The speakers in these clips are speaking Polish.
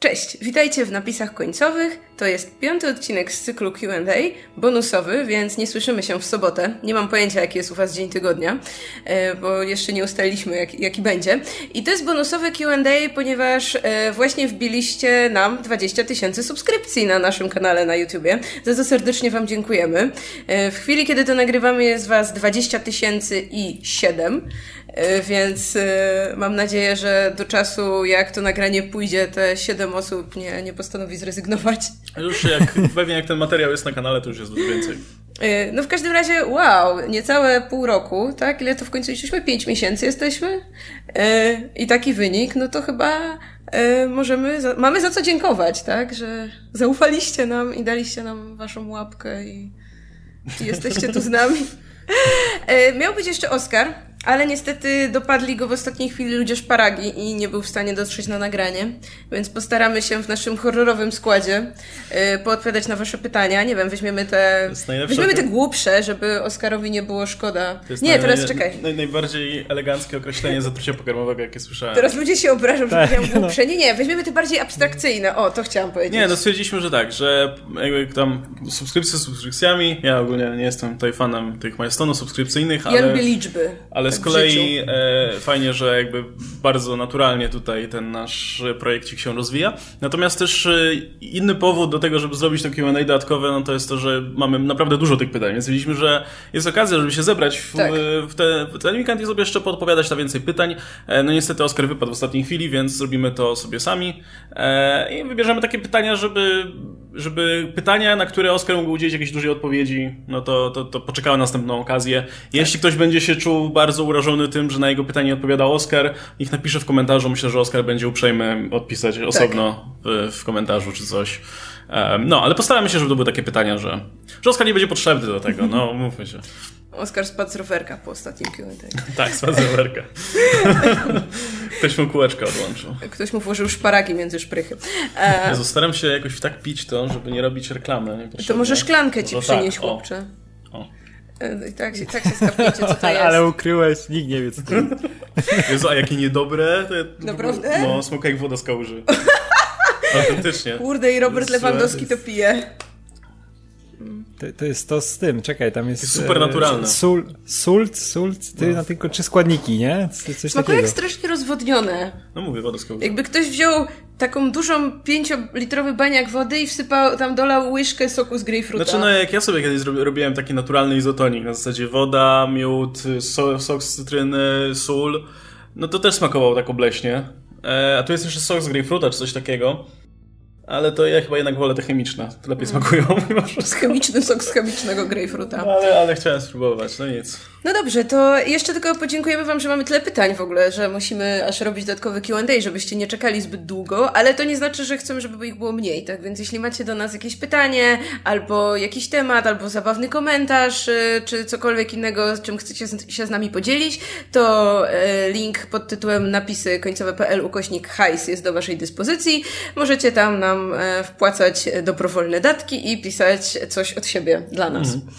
Cześć, witajcie w napisach końcowych. To jest piąty odcinek z cyklu QA, bonusowy, więc nie słyszymy się w sobotę. Nie mam pojęcia, jaki jest u Was dzień tygodnia, e, bo jeszcze nie ustaliliśmy, jak, jaki będzie. I to jest bonusowe QA, ponieważ e, właśnie wbiliście nam 20 tysięcy subskrypcji na naszym kanale na YouTubie. Za to serdecznie Wam dziękujemy. E, w chwili, kiedy to nagrywamy, jest Was 20 tysięcy i 7. E, więc e, mam nadzieję, że do czasu, jak to nagranie pójdzie, te 7 osób nie, nie postanowi zrezygnować. Już jak, pewnie jak ten materiał jest na kanale, to już jest dużo więcej. E, no w każdym razie, wow, niecałe pół roku, tak? Ile to w końcu jesteśmy? Pięć miesięcy jesteśmy? I taki wynik, no to chyba możemy, za, mamy za co dziękować, tak? Że zaufaliście nam i daliście nam waszą łapkę i, i jesteście tu z nami. Miał być jeszcze Oscar, ale niestety dopadli go w ostatniej chwili ludzie szparagi i nie był w stanie dotrzeć na nagranie, więc postaramy się w naszym horrorowym składzie yy, poodpowiadać na wasze pytania. Nie wiem, weźmiemy te, weźmiemy te głupsze, żeby Oskarowi nie było szkoda. Nie, teraz czekaj. Naj, najbardziej eleganckie określenie zatrucia pokarmowego, jakie słyszałem. Teraz ludzie się obrażą, że tak, powiedziałam no. głupsze. Nie, nie, weźmiemy te bardziej abstrakcyjne. O, to chciałam powiedzieć. Nie, no stwierdziliśmy, że tak, że jakby tam subskrypcje z subskrypcjami, ja ogólnie nie jestem tutaj fanem tych milestonów subskrypcyjnych, ale... Ja lubię liczby. Ale z kolei e, fajnie, że jakby bardzo naturalnie tutaj ten nasz projekcik się rozwija. Natomiast też e, inny powód do tego, żeby zrobić to Q&A dodatkowe, no to jest to, że mamy naprawdę dużo tych pytań, więc stwierdziliśmy, że jest okazja, żeby się zebrać w, tak. w, te, w ten weekend i sobie jeszcze podpowiadać na więcej pytań. E, no niestety Oskar wypadł w ostatniej chwili, więc zrobimy to sobie sami e, i wybierzemy takie pytania, żeby żeby pytania, na które Oskar mógł udzielić jakiejś dużej odpowiedzi, no to, to, to poczekała następną okazję. Jeśli tak. ktoś będzie się czuł bardzo urażony tym, że na jego pytanie odpowiada Oskar, niech napisze w komentarzu. Myślę, że Oskar będzie uprzejmy odpisać tak. osobno w, w, komentarzu czy coś. No, ale postaramy się, żeby to były takie pytania, że, że Oskar nie będzie potrzebny do tego, no mówmy się. Oskar spadł z rowerka po ostatnim Q&A. tak, spadł z rowerka. Ktoś mu kółeczka odłączył. Ktoś mu włożył szparagi między szprychy. E... Jezu, staram się jakoś tak pić to, żeby nie robić reklamy. To może szklankę ci no przynieść, tak, chłopcze. O. o. E, tak, tak się skapniecie, co to jest. Ale ukryłeś, nikt nie wie co to jest. Jezu, a jakie niedobre. To Naprawdę? No, smoka jak woda z kałuży. Autentycznie. Kurde, i Robert Lewandowski to pije. To, to, jest to z tym, czekaj, tam jest... jest super naturalne. E, sul, sult, sult, ty no. na tylko trzy składniki, nie? Coś Smakuje jak strasznie rozwodnione. No mówię, woda z Jakby ktoś wziął taką dużą, pięciolitrowy baniak wody i wsypał, tam dolał łyżkę soku z grejpfruta. Znaczy no jak ja sobie kiedyś robiłem taki naturalny izotonik, na zasadzie woda, miód, so, sok z cytryny, sól, no to też smakowało tak obleśnie. E, a tu jest jeszcze sok z grejpfruta czy coś takiego ale to ja chyba jednak wolę te chemiczne. To lepiej smakują. Z chemiczny sok z chemicznego grejpfruta. No, ale, ale chciałem spróbować, no nic. No dobrze, to jeszcze tylko podziękujemy Wam, że mamy tyle pytań w ogóle, że musimy aż robić dodatkowy QA, żebyście nie czekali zbyt długo, ale to nie znaczy, że chcemy, żeby ich było mniej, tak? Więc jeśli macie do nas jakieś pytanie, albo jakiś temat, albo zabawny komentarz, y, czy cokolwiek innego, czym chcecie się z nami podzielić, to y, link pod tytułem napisy końcowe.pl ukośnik hajs jest do Waszej dyspozycji. Możecie tam nam e, wpłacać dobrowolne datki i pisać coś od siebie dla nas. Mhm.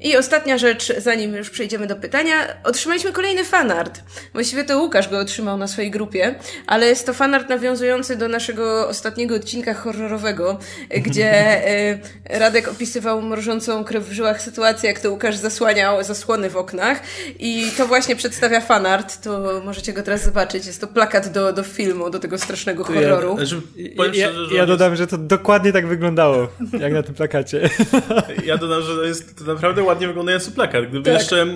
I ostatnia rzecz, zanim już przejdziemy do pytania, otrzymaliśmy kolejny fanart. Właściwie to Łukasz go otrzymał na swojej grupie, ale jest to fanart nawiązujący do naszego ostatniego odcinka horrorowego, gdzie e, Radek opisywał mrożącą krew w żyłach sytuację, jak to Łukasz zasłaniał zasłony w oknach. I to właśnie przedstawia fanart, to możecie go teraz zobaczyć. Jest to plakat do, do filmu, do tego strasznego horroru. Ja, ja, ja, ja dodam, że to dokładnie tak wyglądało, jak na tym plakacie. Ja dodam, że to jest to naprawdę ładnie wyglądający plakat. Gdyby tak. jeszcze,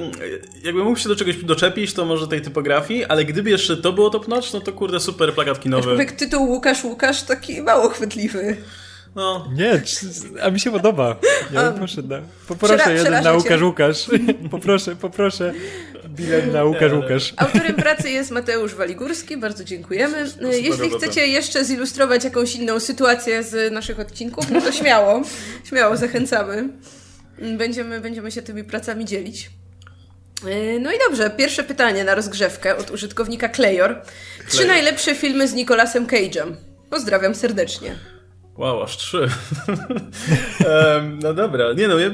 jakby mógł się do czegoś doczepić, to może tej typografii, ale gdyby jeszcze to było top notch, no to kurde, super plakat kinowy. Aczkolwiek tytuł Łukasz Łukasz taki mało chwytliwy. No. Nie, a mi się podoba. Ja um, na, poproszę jeden na Łukasz Łukasz. poproszę, poproszę bilet na Łukasz Łukasz. Autorem pracy jest Mateusz Waligórski, bardzo dziękujemy. Jeśli chcecie jeszcze zilustrować jakąś inną sytuację z naszych odcinków, no to śmiało, śmiało zachęcamy. Będziemy, będziemy się tymi pracami dzielić. E, no i dobrze, pierwsze pytanie na rozgrzewkę od użytkownika Klejor. Trzy najlepsze filmy z Nicolasem Cage'em. Pozdrawiam serdecznie. Wow, aż trzy. no dobra, nie no, ja,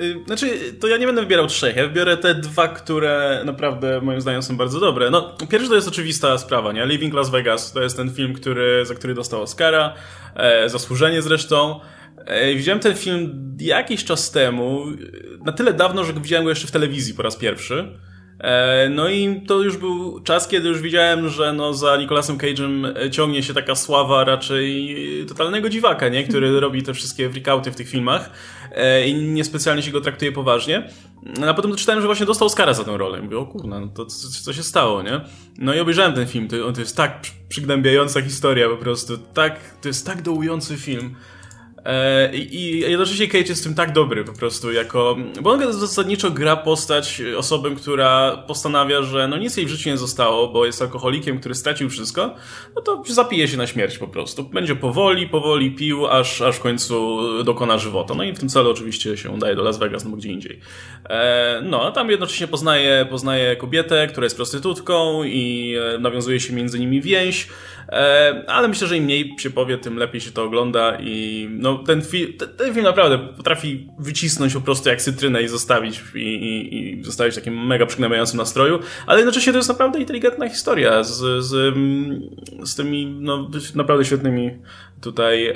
Y, znaczy, to ja nie będę wybierał trzech, ja wybiorę te dwa, które naprawdę moim zdaniem są bardzo dobre. No, pierwszy to jest oczywista sprawa, nie? Living Las Vegas to jest ten film, który, za który dostał Oscara, e, zasłużenie zresztą. Widziałem ten film jakiś czas temu, na tyle dawno, że widziałem go jeszcze w telewizji po raz pierwszy. E, no i to już był czas, kiedy już widziałem, że no za Nicolasem Cage'em e, ciągnie się taka sława raczej totalnego dziwaka, nie? który robi te wszystkie freakouty w tych filmach e, i niespecjalnie się go traktuje poważnie. No, a potem doczytałem, że właśnie dostał Oscara za tę rolę. Mówię, o kurna, no to co, co, się stało, nie? No i obejrzałem ten film, to, to jest tak przygnębiająca historia po prostu, tak, to jest tak dołujący film. E, I, jednocześnie Cage jest w tym tak dobry po prostu, jako. Bo on zasadniczo gra postać osobę, która postanawia, że no nic jej w życiu nie zostało, bo jest alkoholikiem, który stracił wszystko, no to zapije się na śmierć po prostu. Będzie powoli, powoli pił, aż, aż w końcu dokona żywota. No i w tym celu oczywiście się udaje do Las Vegas, no gdzie indziej. E, no, a tam jednocześnie poznaje, poznaje kobietę, która jest prostytutką i e, nawiązuje się między nimi więź. E, ale myślę, że im mniej się powie, tym lepiej się to ogląda i no, ten, film, ten, film naprawdę potrafi wycisnąć po prostu jak cytrynę i zostawić i, i, i zostawić w takim mega przygnębiającym nastroju, ale jednocześnie to jest naprawdę inteligentna historia z, z, z tymi no, naprawdę świetnymi tutaj e,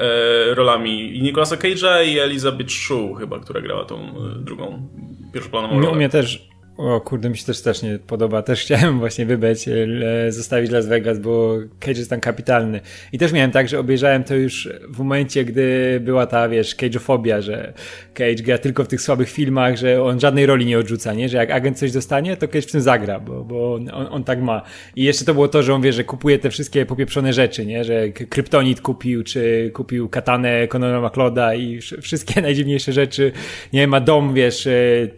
rolami i Nicolasa Cage'a i Elizabeth Shue chyba, która grała tą e, drugą pierwszoplanową rolę. Mnie też o kurde, mi się też też nie podoba. Też chciałem właśnie wybrać, e, zostawić Las Vegas, bo Cage jest tam kapitalny. I też miałem tak, że obejrzałem to już w momencie, gdy była ta, wiesz, cageofobia, że Cage gra tylko w tych słabych filmach, że on żadnej roli nie odrzuca, nie? Że jak agent coś dostanie, to Cage w tym zagra, bo, bo on, on tak ma. I jeszcze to było to, że on wie, że kupuje te wszystkie popieprzone rzeczy, nie? Że kryptonit kupił, czy kupił katanę Conora McLeoda i wszystkie najdziwniejsze rzeczy. Nie ma dom, wiesz,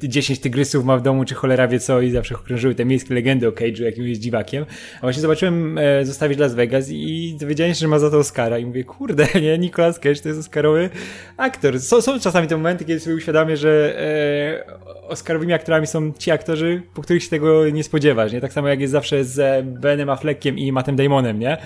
10 e, tygrysów ma w domu, czy cholera wie co i zawsze krążyły te miejskie legendy o Cage'u jakimś dziwakiem. A właśnie zobaczyłem e, zostawić Las Vegas i dowiedziałem się, że ma za to Oscara i mówię, kurde, nie, Nicolas Cage to jest Oscarowy aktor. Są, są czasami te momenty, kiedy sobie uświadamię, że e, Oscarowymi aktorami są ci aktorzy, po których się tego nie spodziewasz, nie? Tak samo jak jest zawsze z Benem Affleckiem i Mattem Damonem, nie?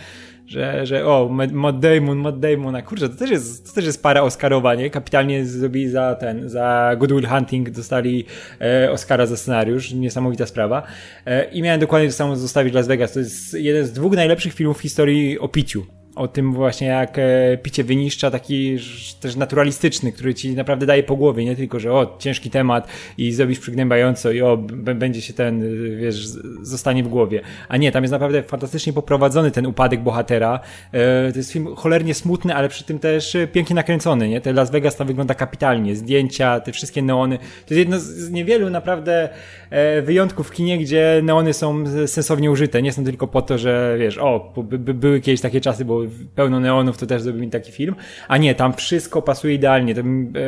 Że, że o, Matt Damon, Matt Damon, a kurczę, to też jest, to też jest para Oscarowa, nie? Kapitalnie zrobili za ten, za Good Will Hunting dostali e, Oscara za scenariusz, niesamowita sprawa. E, I miałem dokładnie to samo zostawić Las Vegas. To jest jeden z dwóch najlepszych filmów w historii o piciu o tym właśnie jak e, picie wyniszcza, taki też naturalistyczny, który ci naprawdę daje po głowie, nie tylko, że o, ciężki temat i zrobisz przygnębiająco i o, będzie się ten, wiesz, zostanie w głowie. A nie, tam jest naprawdę fantastycznie poprowadzony ten upadek bohatera. E, to jest film cholernie smutny, ale przy tym też pięknie nakręcony, nie? Te Las Vegas tam wygląda kapitalnie, zdjęcia, te wszystkie neony. To jest jedno z niewielu naprawdę e, wyjątków w kinie, gdzie neony są sensownie użyte. Nie są tylko po to, że wiesz, o, by, były kiedyś takie czasy, bo pełno neonów, to też zrobili taki film. A nie, tam wszystko pasuje idealnie. Tam, e,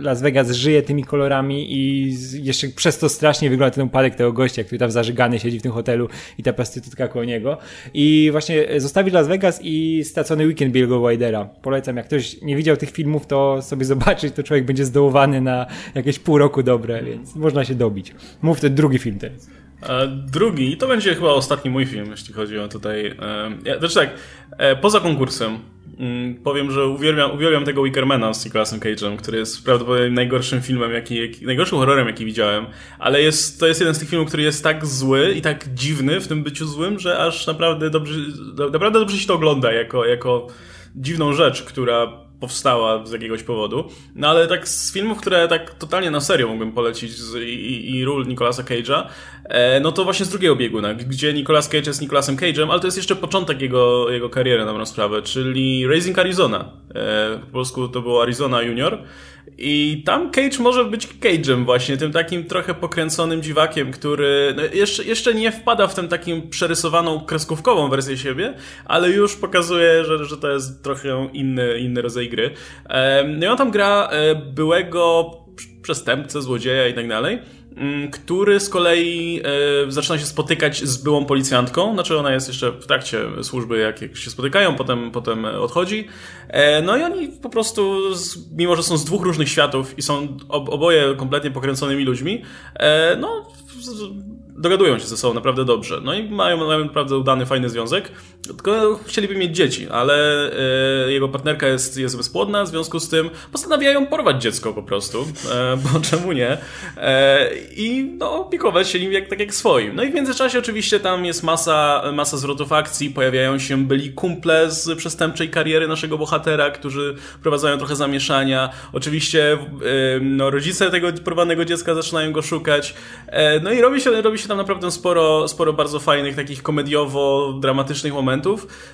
Las Vegas żyje tymi kolorami i jeszcze przez to strasznie wygląda ten upadek tego gościa, który tam zażygany siedzi w tym hotelu i ta prostytutka koło niego. I właśnie zostawić Las Vegas i stracony weekend Billego Widera. Polecam, jak ktoś nie widział tych filmów, to sobie zobaczyć, to człowiek będzie zdołowany na jakieś pół roku dobre, więc można się dobić. Mów ten drugi film teraz. A drugi, to będzie chyba ostatni mój film, jeśli chodzi o tutaj. E, ja, znaczy tak, e, poza konkursem mm, powiem, że uwielbiam, uwielbiam tego Wickermana z Nicolasem Cage'em, który jest prawdopodobnie najgorszym filmem, jaki, jaki, najgorszym horrorem, jaki widziałem. Ale jest, to jest jeden z tych filmów, który jest tak zły i tak dziwny w tym byciu złym, że aż naprawdę dobrze, naprawdę dobrze się to ogląda jako, jako dziwną rzecz, która powstała z jakiegoś powodu. No ale tak z filmów, które tak totalnie na serio mógłbym polecić z, i, i ról Nicolasa Cage'a, e, no to właśnie z drugiego bieguna, gdzie Nicolas Cage jest Nicolasem Cage'em, ale to jest jeszcze początek jego, jego kariery na dobrą sprawę, czyli Raising Arizona. E, po polsku to było Arizona Junior. I tam Cage może być Cage'em właśnie, tym takim trochę pokręconym dziwakiem, który no jeszcze, jeszcze nie wpada w tę takim przerysowaną, kreskówkową wersję siebie, ale już pokazuje, że, że to jest trochę inny, inny rodzaj gry. No i on tam gra e, byłego przestępcę, złodzieja i tak dalej który z kolei e, zaczyna się spotykać z byłą policjantką, znaczy ona jest jeszcze w trakcie służby, jak się spotykają, potem, potem odchodzi. E, no i oni po prostu, mimo że są z dwóch różnych światów i są oboje kompletnie pokręconymi ludźmi, e, no dogadują się ze sobą naprawdę dobrze. No i mają, mają naprawdę udany, fajny związek. Tylko chcieliby mieć dzieci, ale e, jego partnerka jest, jest bezpłodna, w związku z tym postanawiają porwać dziecko po prostu, e, bo czemu nie? E, I no, opiekować się nim jak, tak jak swoim. No i w międzyczasie oczywiście tam jest masa, masa zwrotów akcji, pojawiają się byli kumple z przestępczej kariery naszego bohatera, którzy prowadzają trochę zamieszania. Oczywiście e, no, rodzice tego porwanego dziecka zaczynają go szukać. No i robi się, robi się tam naprawdę sporo, sporo bardzo fajnych, takich komediowo-dramatycznych momentów.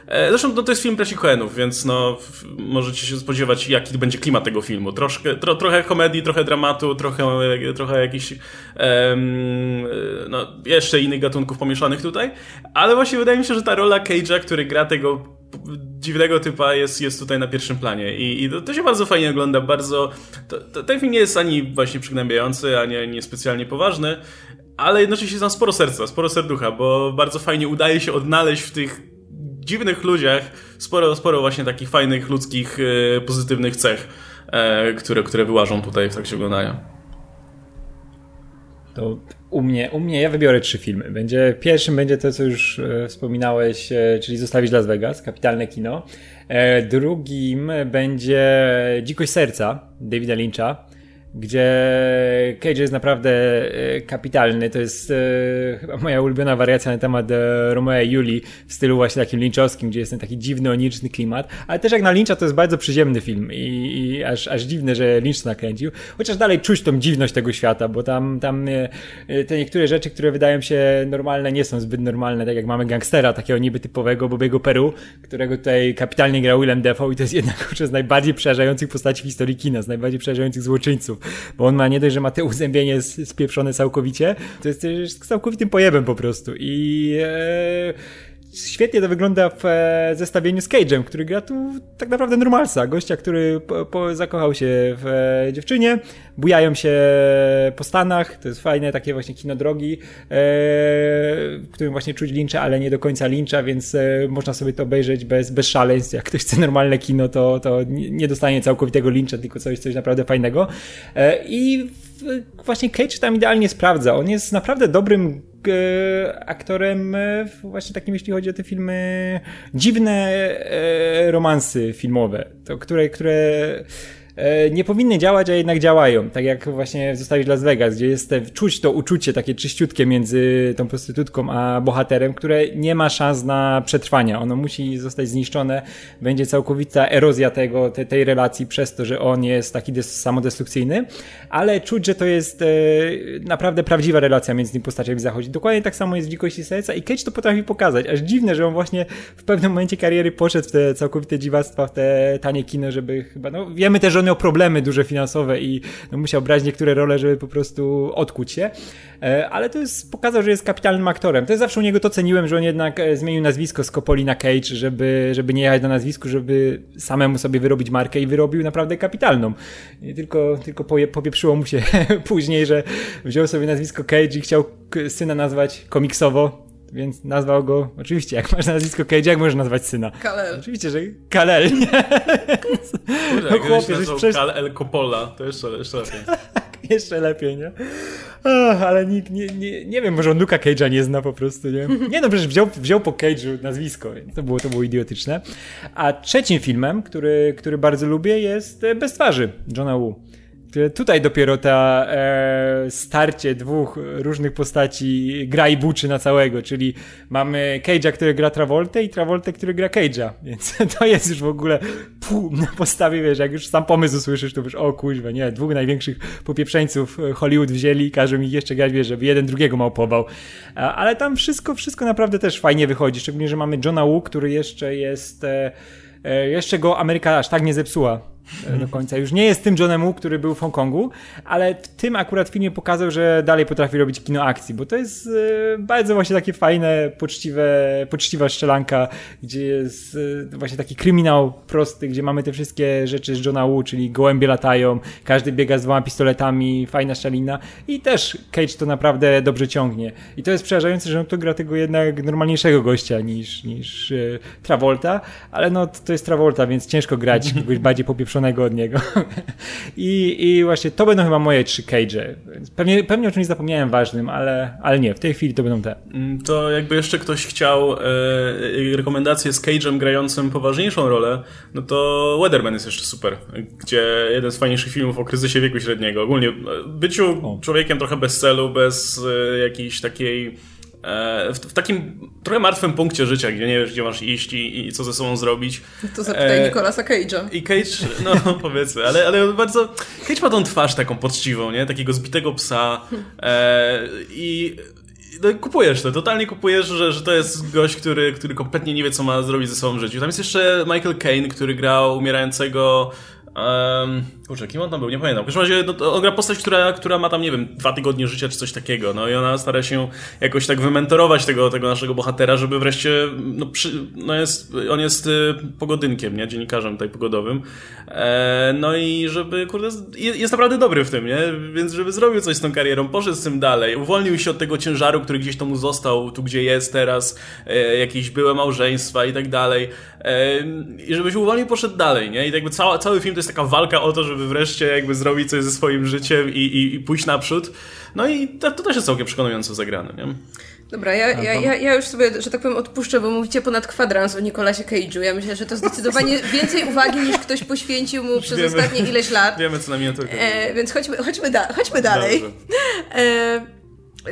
E, zresztą no, to jest film Presi Cohenów, więc no, możecie się spodziewać, jaki będzie klimat tego filmu. Troszkę, tro, trochę komedii, trochę dramatu, trochę, trochę jakichś um, no, jeszcze innych gatunków pomieszanych tutaj. Ale właśnie wydaje mi się, że ta rola Cage'a, który gra tego dziwnego typa jest, jest tutaj na pierwszym planie i, i to, to, się bardzo fajnie ogląda, bardzo... To, to, ten film nie jest ani właśnie przygnębiający, ani nie specjalnie poważny, ale jednocześnie jest tam sporo serca, sporo serducha, bo bardzo fajnie udaje się odnaleźć w tych dziwnych ludziach sporo, sporo właśnie takich fajnych, ludzkich, e, pozytywnych cech, e, które, które wyłażą tutaj w trakcie oglądania. To u mnie, u mnie ja wybiorę trzy filmy. Będzie, pierwszym będzie to, co już e, wspominałeś, e, czyli Zostawić Las Vegas, kapitalne kino. Drugim będzie Dzikość Serca Davida Lyncha gdzie Cage jest naprawdę e, kapitalny. To jest e, chyba moja ulubiona wariacja na temat e, Romeo i Julii w stylu właśnie takim lynchowskim, gdzie jest ten taki dziwny, oniryczny klimat. Ale też jak na Lyncha to jest bardzo przyziemny film i, i aż, aż dziwne, że Lynch to nakręcił. Chociaż dalej czuć tą dziwność tego świata, bo tam, tam te niektóre rzeczy, które wydają się normalne, nie są zbyt normalne, tak jak mamy gangstera, takiego niby typowego Bobiego Peru, którego tutaj kapitalnie grał Willem Dafoe i to jest jednak z najbardziej przerażających postaci w historii kina, z najbardziej przerażających złoczyńców bo on ma nie dość, że ma te uzębienie spieprzone całkowicie, to jest całkowitym pojebem po prostu i e, świetnie to wygląda w e, zestawieniu z Cage'em, który gra tu tak naprawdę normalsa. Gościa, który po, po, zakochał się w e, dziewczynie, bujają się po Stanach, to jest fajne, takie właśnie kino drogi, e, w którym właśnie czuć lincza, ale nie do końca lincza, więc można sobie to obejrzeć bez, bez szaleństw. Jak ktoś chce normalne kino, to, to nie dostanie całkowitego lincza, tylko coś, coś naprawdę fajnego. I właśnie Cage tam idealnie sprawdza. On jest naprawdę dobrym E, aktorem e, właśnie takim, jeśli chodzi o te filmy, dziwne e, romansy filmowe, to, które, które nie powinny działać, a jednak działają. Tak jak właśnie zostawić Las Vegas, gdzie jest te, czuć to uczucie takie czyściutkie między tą prostytutką a bohaterem, które nie ma szans na przetrwania. Ono musi zostać zniszczone. Będzie całkowita erozja tego, te, tej relacji przez to, że on jest taki des, samodestrukcyjny, ale czuć, że to jest e, naprawdę prawdziwa relacja między tymi postaciami zachodzi. Dokładnie tak samo jest w Dzikości Serca i Cage to potrafi pokazać. Aż dziwne, że on właśnie w pewnym momencie kariery poszedł w te całkowite dziwactwa, w te tanie kino, żeby chyba, no wiemy też, że on miał problemy duże finansowe i no, musiał brać niektóre role, żeby po prostu odkuć się. E, ale to jest, pokazał, że jest kapitalnym aktorem. To jest zawsze u niego to ceniłem, że on jednak e, zmienił nazwisko z Copoli na Cage, żeby, żeby nie jechać na nazwisku, żeby samemu sobie wyrobić markę i wyrobił naprawdę kapitalną. I tylko, tylko popieprzyło mu się później, że wziął sobie nazwisko Cage i chciał syna nazwać komiksowo więc nazwał go, oczywiście, jak masz nazwisko Cage, jak możesz nazwać syna? Kalel. Oczywiście, że Kalel, nie? Kurde, no, chłopie, żeś przecież... Kal-El Coppola, to jeszcze, jeszcze lepiej. jeszcze lepiej, nie? Ach, ale nikt, nie, nie, nie wiem, może on Luka Cage'a nie zna po prostu, nie? Nie no, przecież wziął, wziął po Cage'u nazwisko, to było, to było idiotyczne. A trzecim filmem, który, który bardzo lubię jest Bez twarzy, Johna Woo. Tutaj dopiero ta e, starcie dwóch różnych postaci gra i buczy na całego, czyli mamy Cage'a, który gra Travolta i Travolta, który gra Cage'a, więc to jest już w ogóle na postawie, wiesz, jak już sam pomysł usłyszysz, to wiesz, o kuźwa, nie, dwóch największych popieprzeńców Hollywood wzięli, każą ich jeszcze grać, wiesz, żeby jeden drugiego małpował, ale tam wszystko, wszystko naprawdę też fajnie wychodzi, szczególnie, że mamy Johna Woo, który jeszcze jest, e, e jeszcze go Ameryka aż tak nie zepsuła, do końca. Już nie jest tym Johnem Woo, który był w Hongkongu, ale w tym akurat filmie pokazał, że dalej potrafi robić kino akcji, bo to jest e, bardzo właśnie takie fajne, poczciwe, poczciwa szczelanka, gdzie jest e, właśnie taki kryminał prosty, gdzie mamy te wszystkie rzeczy z Johna Woo, czyli gołębie latają, każdy biega z dwoma pistoletami, fajna szczelina i też Cage to naprawdę dobrze ciągnie. I to jest przerażające, że on to gra tego jednak normalniejszego gościa niż, niż Travolta, ale no to jest Travolta, więc ciężko grać kogoś bardziej popieprzonego wypieprzonego od niego. I, I właśnie to będą chyba moje trzy cage. Pewnie, pewnie o czymś zapomniałem ważnym, ale, ale nie, w tej chwili to będą te. Mm, to jakby jeszcze ktoś chciał e, rekomendacje z Cage'em grającym poważniejszą rolę, no to Weatherman jest jeszcze super, gdzie jeden z fajniejszych filmów o kryzysie wieku średniego. Ogólnie e, byciu o. człowiekiem trochę bez celu, bez e, jakiejś takiej w, w, takim trochę martwym punkcie życia, gdzie nie wiesz, gdzie masz iść i, i co ze sobą zrobić. To zapytaj e, Nicolasa Cage'a. I Cage, no powiedzmy, ale, ale bardzo... Cage ma tą twarz taką poczciwą, nie? Takiego zbitego psa e, i no, kupujesz to, totalnie kupujesz, że, że to jest gość, który, który kompletnie nie wie, co ma zrobić ze sobą w życiu. Tam jest jeszcze Michael Caine, który grał umierającego Um, kurczę, kim on tam był? Nie pamiętam. W każdym razie no, on gra postać, która, która ma tam, nie wiem, dwa tygodnie życia czy coś takiego. No i ona stara się jakoś tak wymentorować tego, tego naszego bohatera, żeby wreszcie, no, przy, no jest, on jest y, pogodynkiem, nie? Dziennikarzem tutaj pogodowym. E, no i żeby, kurde, jest, naprawdę dobry w tym, nie? Więc żeby zrobił coś z tą karierą, poszedł z tym dalej, uwolnił się od tego ciężaru, który gdzieś tam mu został, tu gdzie jest teraz, e, jakieś były małżeństwa i tak dalej. I żeby się uwolnił, poszedł dalej, nie? I jakby cała, cały film to jest taka walka o to, żeby wreszcie jakby zrobić coś ze swoim życiem i, i, i pójść naprzód. No i to, to też jest całkiem przekonująco zagrane, nie? Dobra, ja, ja, ja, ja już sobie, że tak powiem, odpuszczę, bo mówicie ponad kwadrans o Nicolasie Cage'u. Ja myślę, że to zdecydowanie więcej uwagi niż ktoś poświęcił mu przez wiemy, ostatnie ileś lat. Wiemy, co na miniaturkę. E, więc chodźmy, chodźmy, da chodźmy dalej. E,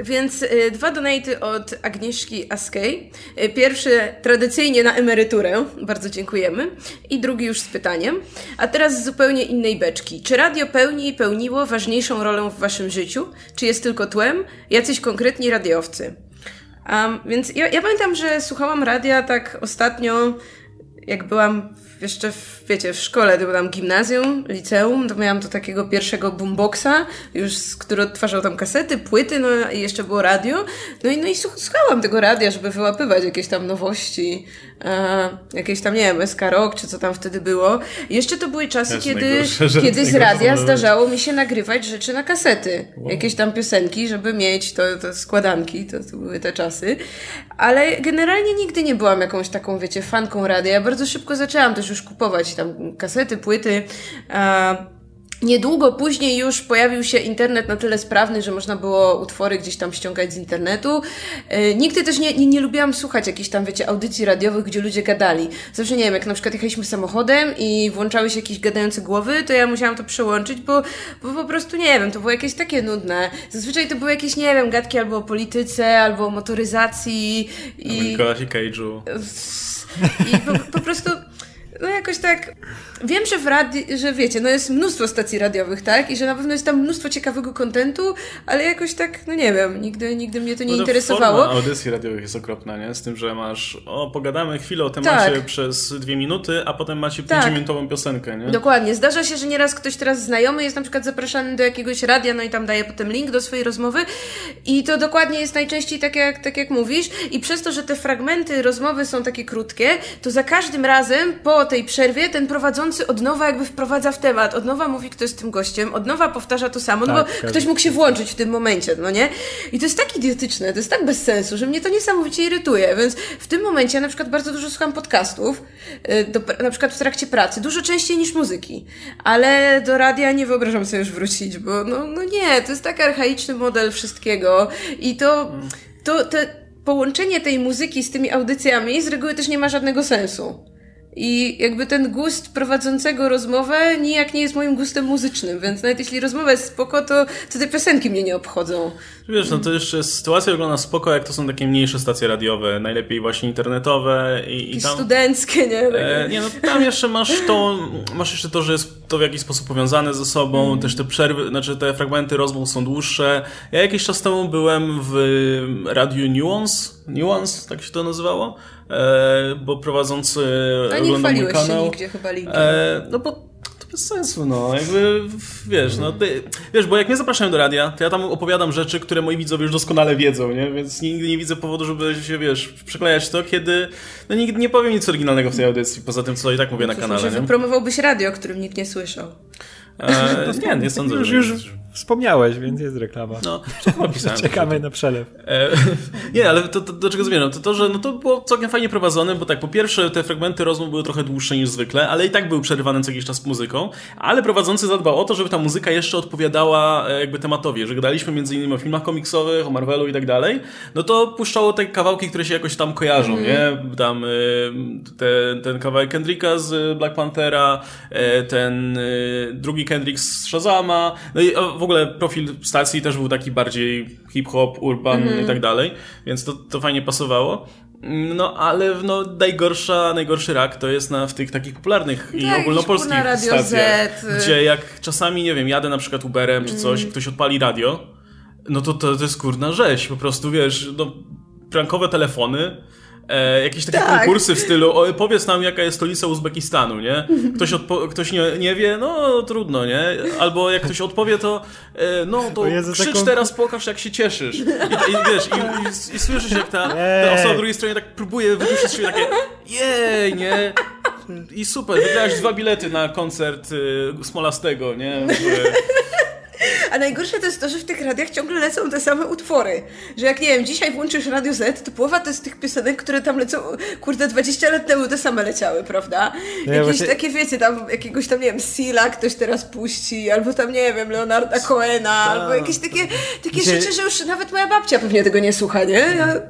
więc y, dwa donaty od Agnieszki Askej. Y, pierwszy tradycyjnie na emeryturę, bardzo dziękujemy. I drugi już z pytaniem. A teraz z zupełnie innej beczki. Czy radio pełni i pełniło ważniejszą rolę w waszym życiu? Czy jest tylko tłem? Jacyś konkretni radiowcy? Um, więc ja, ja pamiętam, że słuchałam radia tak ostatnio, jak byłam jeszcze, w, wiecie, w szkole, to byłam gimnazjum, liceum, to miałam to takiego pierwszego boomboxa, już, który odtwarzał tam kasety, płyty, no i jeszcze było radio. No i, no i słuchałam tego radia, żeby wyłapywać jakieś tam nowości, e, jakieś tam, nie wiem, SK Rock, czy co tam wtedy było. Jeszcze to były czasy, kiedy, kiedy z radia zdarzało mi się nagrywać rzeczy na kasety. Wow. Jakieś tam piosenki, żeby mieć to, to składanki, to, to były te czasy. Ale generalnie nigdy nie byłam jakąś taką, wiecie, fanką radia. Ja bardzo szybko zaczęłam też już kupować tam kasety, płyty. Niedługo później już pojawił się internet na tyle sprawny, że można było utwory gdzieś tam ściągać z internetu. Yy, nigdy też nie, nie, nie lubiłam słuchać jakichś tam, wiecie, audycji radiowych, gdzie ludzie gadali. Zawsze nie wiem, jak na przykład jechaliśmy samochodem i włączały się jakieś gadające głowy, to ja musiałam to przełączyć, bo, bo po prostu nie wiem, to było jakieś takie nudne. Zazwyczaj to były jakieś, nie wiem, gadki albo o polityce, albo o motoryzacji. I... O Nikolasie Cage'u. I po, po prostu no jakoś tak, wiem, że w radi, że wiecie, no jest mnóstwo stacji radiowych, tak? I że na pewno jest tam mnóstwo ciekawego kontentu, ale jakoś tak, no nie wiem, nigdy, nigdy mnie to nie no to interesowało. Forma audycji radiowych jest okropna, nie? Z tym, że masz, o, pogadamy chwilę o temacie tak. przez dwie minuty, a potem macie tak. pięciominutową piosenkę, nie? Dokładnie. Zdarza się, że nieraz ktoś teraz znajomy jest na przykład zapraszany do jakiegoś radia, no i tam daje potem link do swojej rozmowy i to dokładnie jest najczęściej tak jak, tak jak mówisz i przez to, że te fragmenty rozmowy są takie krótkie, to za każdym razem po tej przerwie ten prowadzący od nowa jakby wprowadza w temat, od nowa mówi, kto jest tym gościem, od nowa powtarza to samo, no tak, bo ktoś mógł się włączyć w tym momencie, no nie? I to jest tak idiotyczne, to jest tak bez sensu, że mnie to niesamowicie irytuje, więc w tym momencie ja na przykład bardzo dużo słucham podcastów, y, do, na przykład w trakcie pracy, dużo częściej niż muzyki, ale do radia nie wyobrażam sobie już wrócić, bo no, no nie, to jest tak archaiczny model wszystkiego i to, to te, połączenie tej muzyki z tymi audycjami z reguły też nie ma żadnego sensu. I jakby ten gust prowadzącego rozmowę nijak nie jest moim gustem muzycznym, więc nawet jeśli rozmowa jest spoko, to, to te piosenki mnie nie obchodzą. Wiesz, no to jeszcze sytuacja wygląda spoko, jak to są takie mniejsze stacje radiowe, najlepiej właśnie internetowe i, i tam... studenckie, nie? E, nie, no tam jeszcze masz to, masz jeszcze to, że jest to w jakiś sposób powiązane ze sobą, mm. też te przerwy, znaczy te fragmenty rozmów są dłuższe. Ja jakiś czas temu byłem w radiu Nuance, Nuance, tak się to nazywało, e, bo prowadzący A nie chwaliłeś kanał, się nigdzie chyba linkiem. E, no bo to bez sensu, no, jakby, wiesz, no, ty, wiesz, bo jak mnie zapraszają do radia, to ja tam opowiadam rzeczy, które moi widzowie już doskonale wiedzą, nie, więc nigdy nie widzę powodu, żeby się, wiesz, przyklejać to, kiedy, no, nigdy nie powiem nic oryginalnego w tej audycji, poza tym, co i tak mówię na kanale, że nie? wypromowałbyś radio, o którym nikt nie słyszał. E, nie, nie sądzę, już, że... Już wspomniałeś, więc jest reklama. No, Czekamy na przelew. E, nie, ale to, to, do czego zmierzam? To to, że no to było całkiem fajnie prowadzone, bo tak, po pierwsze te fragmenty rozmów były trochę dłuższe niż zwykle, ale i tak były przerywane co jakiś czas muzyką, ale prowadzący zadbał o to, żeby ta muzyka jeszcze odpowiadała e, jakby tematowi, że gadaliśmy między innymi o filmach komiksowych, o Marvelu i tak dalej, no to puszczało te kawałki, które się jakoś tam kojarzą, mm. nie? Tam y, te, ten kawałek Kendricka z Black Panthera, ten drugi Kendrick z Shazama, no i w ogóle profil stacji też był taki bardziej hip-hop, urban mm. i tak dalej, więc to, to fajnie pasowało. No, ale no, najgorsza, najgorszy rak to jest na, w tych takich popularnych tak, i ogólnopolskich stacjach, Z. gdzie jak czasami, nie wiem, jadę na przykład Uberem czy coś, mm. ktoś odpali radio, no to, to to jest kurna rzeź, po prostu, wiesz, no, prankowe telefony, e, jakieś takie tak. konkursy w stylu o, powiedz nam jaka jest stolica Uzbekistanu, nie? Ktoś, ktoś nie, nie wie, no trudno, nie? Albo jak ktoś odpowie to e, no to Jezu, krzycz taką... teraz, pokaż jak się cieszysz. I, i wiesz, i, i, i słyszysz jak ta, ta osoba po drugiej stronie tak próbuje wydusić siebie takie jej, nie? I super, wygrałeś dwa bilety na koncert y, Smolastego, nie? A najgorsze to jest to, że w tych radiach ciągle lecą te same utwory. Że jak nie wiem, dzisiaj włączysz Radio Z, to połowa to jest tych piosenek, które tam lecą, kurde, 20 lat temu te same leciały, prawda? Jakieś właśnie... takie, wiecie, tam jakiegoś tam, nie wiem, Sila ktoś teraz puści, albo tam, nie wiem, Leonarda Coena, albo jakieś takie, takie rzeczy, że już nawet moja babcia pewnie tego nie słucha, nie? Ja...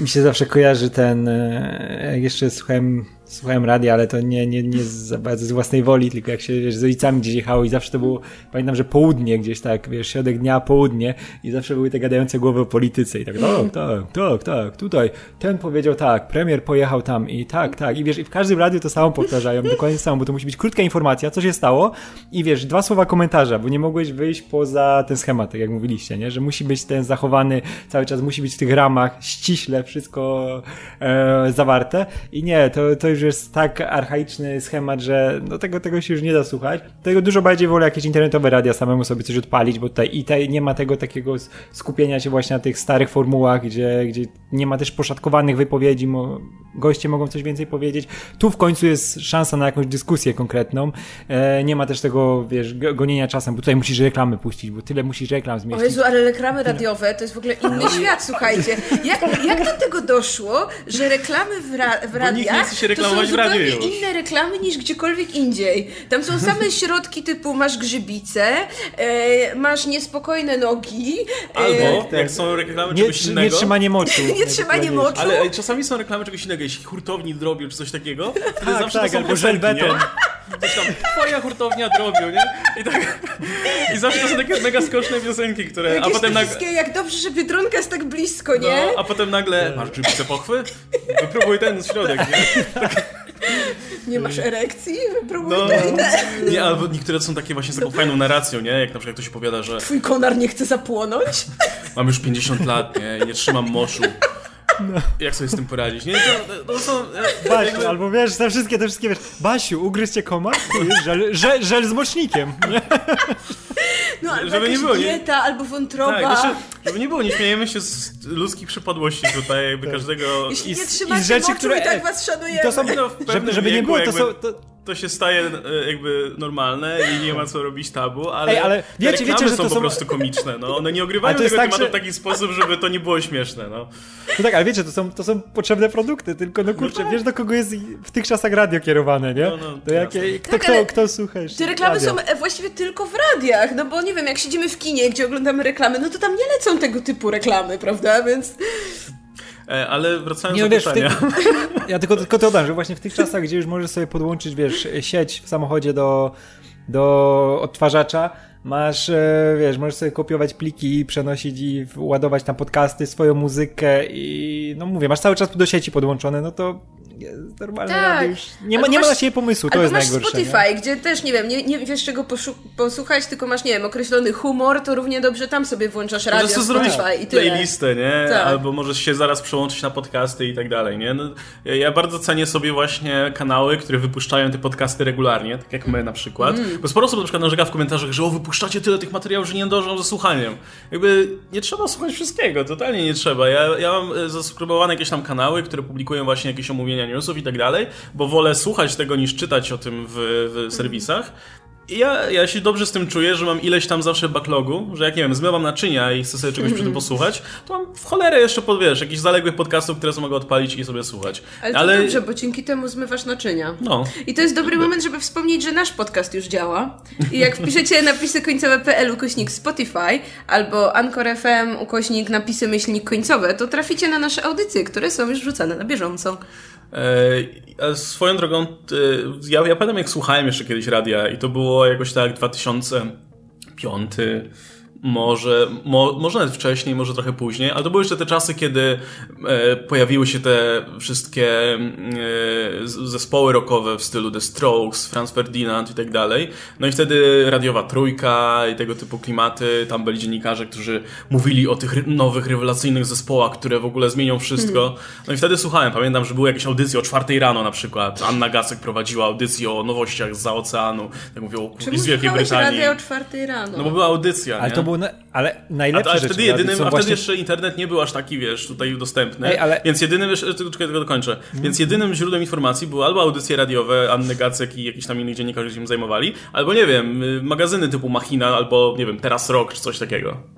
Mi się zawsze kojarzy ten, e, jeszcze słuchałem słuchałem radia, ale to nie, nie, nie z, z własnej woli, tylko jak się wiesz, z ojcami gdzieś jechało i zawsze to było, pamiętam, że południe gdzieś tak, wiesz, środek dnia, południe i zawsze były te gadające głowy o polityce i tak, tak, tak, tak, tak, tutaj. Ten powiedział tak, premier pojechał tam i tak, tak. I wiesz, i w każdym radiu to samo powtarzają, dokładnie samo, bo to musi być krótka informacja, co się stało i wiesz, dwa słowa komentarza, bo nie mogłeś wyjść poza ten schemat, tak jak mówiliście, nie, że musi być ten zachowany cały czas, musi być w tych ramach ściśle wszystko e, zawarte. I nie, to, to już jest tak archaiczny schemat, że no tego, tego się już nie da słuchać. Tego dużo bardziej wolę jakieś internetowe radia samemu sobie coś odpalić, bo tutaj i tutaj nie ma tego takiego skupienia się właśnie na tych starych formułach, gdzie, gdzie nie ma też poszatkowanych wypowiedzi, mo, goście mogą coś więcej powiedzieć. Tu w końcu jest szansa na jakąś dyskusję konkretną. E, nie ma też tego, wiesz, gonienia czasem, bo tutaj musisz reklamy puścić, bo tyle musisz reklam zmieścić. O Jezu, ale reklamy radiowe to jest w ogóle inny świat, słuchajcie. Jak, jak do tego doszło, że reklamy w, ra w radiach to są zupełnie inne reklamy niż gdziekolwiek indziej. Tam są same środki typu masz grzybice, e, masz niespokojne nogi. E, Albo, tak, jak są reklamy nie, czegoś innego. Nie trzymanie moczu. nie trzymanie moczu. Ale czasami są reklamy czegoś innego jeśli hurtowni drobiu czy coś takiego, wtedy tak, zawsze tak, to są albo żelbeton. Coś tam, twoja hurtownia drobiu, nie? I, tak, I zawsze to są takie mega skoczne piosenki, które... Jakieś a potem nagle... jak dobrze, że Biedronka jest tak blisko, nie? No, a potem nagle, masz grzybce pochwy? Wypróbuj ten środek, nie? Tak. Nie masz erekcji? Wypróbuj no. Nie, albo niektóre są takie właśnie z taką fajną narracją, nie? Jak na przykład ktoś opowiada, że... Twój konar nie chce zapłonąć? Mam już 50 lat, nie? Nie trzymam moczu. No. Jak sobie z tym poradzić? Nie, to, to są... E, Basiu, jakby... albo wiesz, te wszystkie, te wszystkie, wiesz, Basiu, ugryź cię komar? Żel, żel, żel z mocznikiem. Nie? No, albo żeby nie było, dieta, nie... albo wątroba. Tak, znaczy, żeby nie było, nie śmiejemy się z ludzkich przypadłości tutaj, jakby tak. każdego... Jeśli nie trzymacie i z rzeczy, które... i tak was szanujemy. To są, no, żeby, żeby wieku, nie było, to są... To to się staje e, jakby normalne i nie ma co robić tabu, ale, Ej, ale wiecie, wiecie, że są to po są... prostu komiczne. No. One nie ogrywają tego tak, tematu że... w taki sposób, żeby to nie było śmieszne. No, no tak, ale wiecie, to są, to są potrzebne produkty, tylko no kurczę, no tak. wiesz do kogo jest w tych czasach radio kierowane, nie? No, no, to jakie, kto, tak, kto, kto słucha Te reklamy radio. są e, właściwie tylko w radiach, no bo nie wiem, jak siedzimy w kinie, gdzie oglądamy reklamy, no to tam nie lecą tego typu reklamy, prawda? Więc... E, ale wracając nie, do wiesz, pytania. Ty, ja tylko, tylko to dodam, że właśnie w tych czasach, gdzie już możesz sobie podłączyć, wiesz, sieć w samochodzie do, do odtwarzacza, masz, e, wiesz, możesz sobie kopiować pliki, przenosić i ładować tam podcasty, swoją muzykę i no mówię, masz cały czas do sieci podłączone, no to jest normalne tak. już. Nie ma, nie ma na siebie pomysłu, to jest masz najgorsze. Spotify, nie? gdzie też, nie wiem, nie, nie wiesz czego posłuchać, tylko masz, nie wiem, określony humor, to równie dobrze tam sobie włączasz radio, Możesz Spotify zrobić i tyle. playlistę, nie? Tak. Albo możesz się zaraz przełączyć na podcasty i tak dalej, nie? No, ja bardzo cenię sobie właśnie kanały, które wypuszczają te podcasty regularnie, tak jak my na przykład, mm. bo sporo osób na przykład narzeka w komentarzach, że o, wypuszczacie tyle tych materiałów, że nie dążą ze słuchaniem. Jakby nie trzeba słuchać wszystkiego, totalnie nie trzeba. Ja, ja mam e, zasubskrybowane jakieś tam kanały, które publikują właśnie jakieś omówienia newsów i tak dalej, bo wolę słuchać tego niż czytać o tym w, w serwisach. ja, ja się dobrze z tym czuję, że mam ileś tam zawsze backlogu, że jak nie wiem, zmywam naczynia i chcę sobie czegoś przy tym posłuchać, to mam w cholerę jeszcze pod, wiesz, jakichś zaległych podcastów, które mogę odpalić i sobie słuchać. Ale to Ale... dobrze, bo dzięki temu zmywasz naczynia. No. I to jest dobry moment, żeby wspomnieć, że nasz podcast już działa. I jak wpiszecie napisy końcowe.pl ukośnik Spotify albo Anchor FM ukośnik napisy myślnik końcowe, to traficie na nasze audycje, które są już wrzucane na bieżąco. E, swoją drogą, e, ja, ja pamiętam jak słuchałem jeszcze kiedyś radia i to było jakoś tak 2005 może, mo, może nawet wcześniej, może trochę później, ale to były jeszcze te czasy, kiedy e, pojawiły się te wszystkie e, zespoły rockowe w stylu The Strokes, Franz Ferdinand i tak dalej. No i wtedy radiowa trójka i tego typu klimaty, tam byli dziennikarze, którzy mówili o tych nowych, rewelacyjnych zespołach, które w ogóle zmienią wszystko. No i wtedy słuchałem, pamiętam, że były jakieś audycje o czwartej rano na przykład. Anna Gacek prowadziła audycję o nowościach z oceanu, tak mówię, o z Wielkiej Brytanii. radio o czwartej rano? No bo była audycja, Ale nie? to było ale najlepsze a, a wtedy jedynym, A wtedy jeszcze internet nie był aż taki, wiesz, tutaj dostępny. Ej, ale... Więc jedynym, czekaj, tego dokończę. Hmm. Więc jedynym źródłem informacji były albo audycje radiowe Anny Gacek i jakiś tam innych dziennikarzy się tym zajmowali, albo nie wiem, magazyny typu Machina, albo nie wiem, Teraz Rock, czy coś takiego.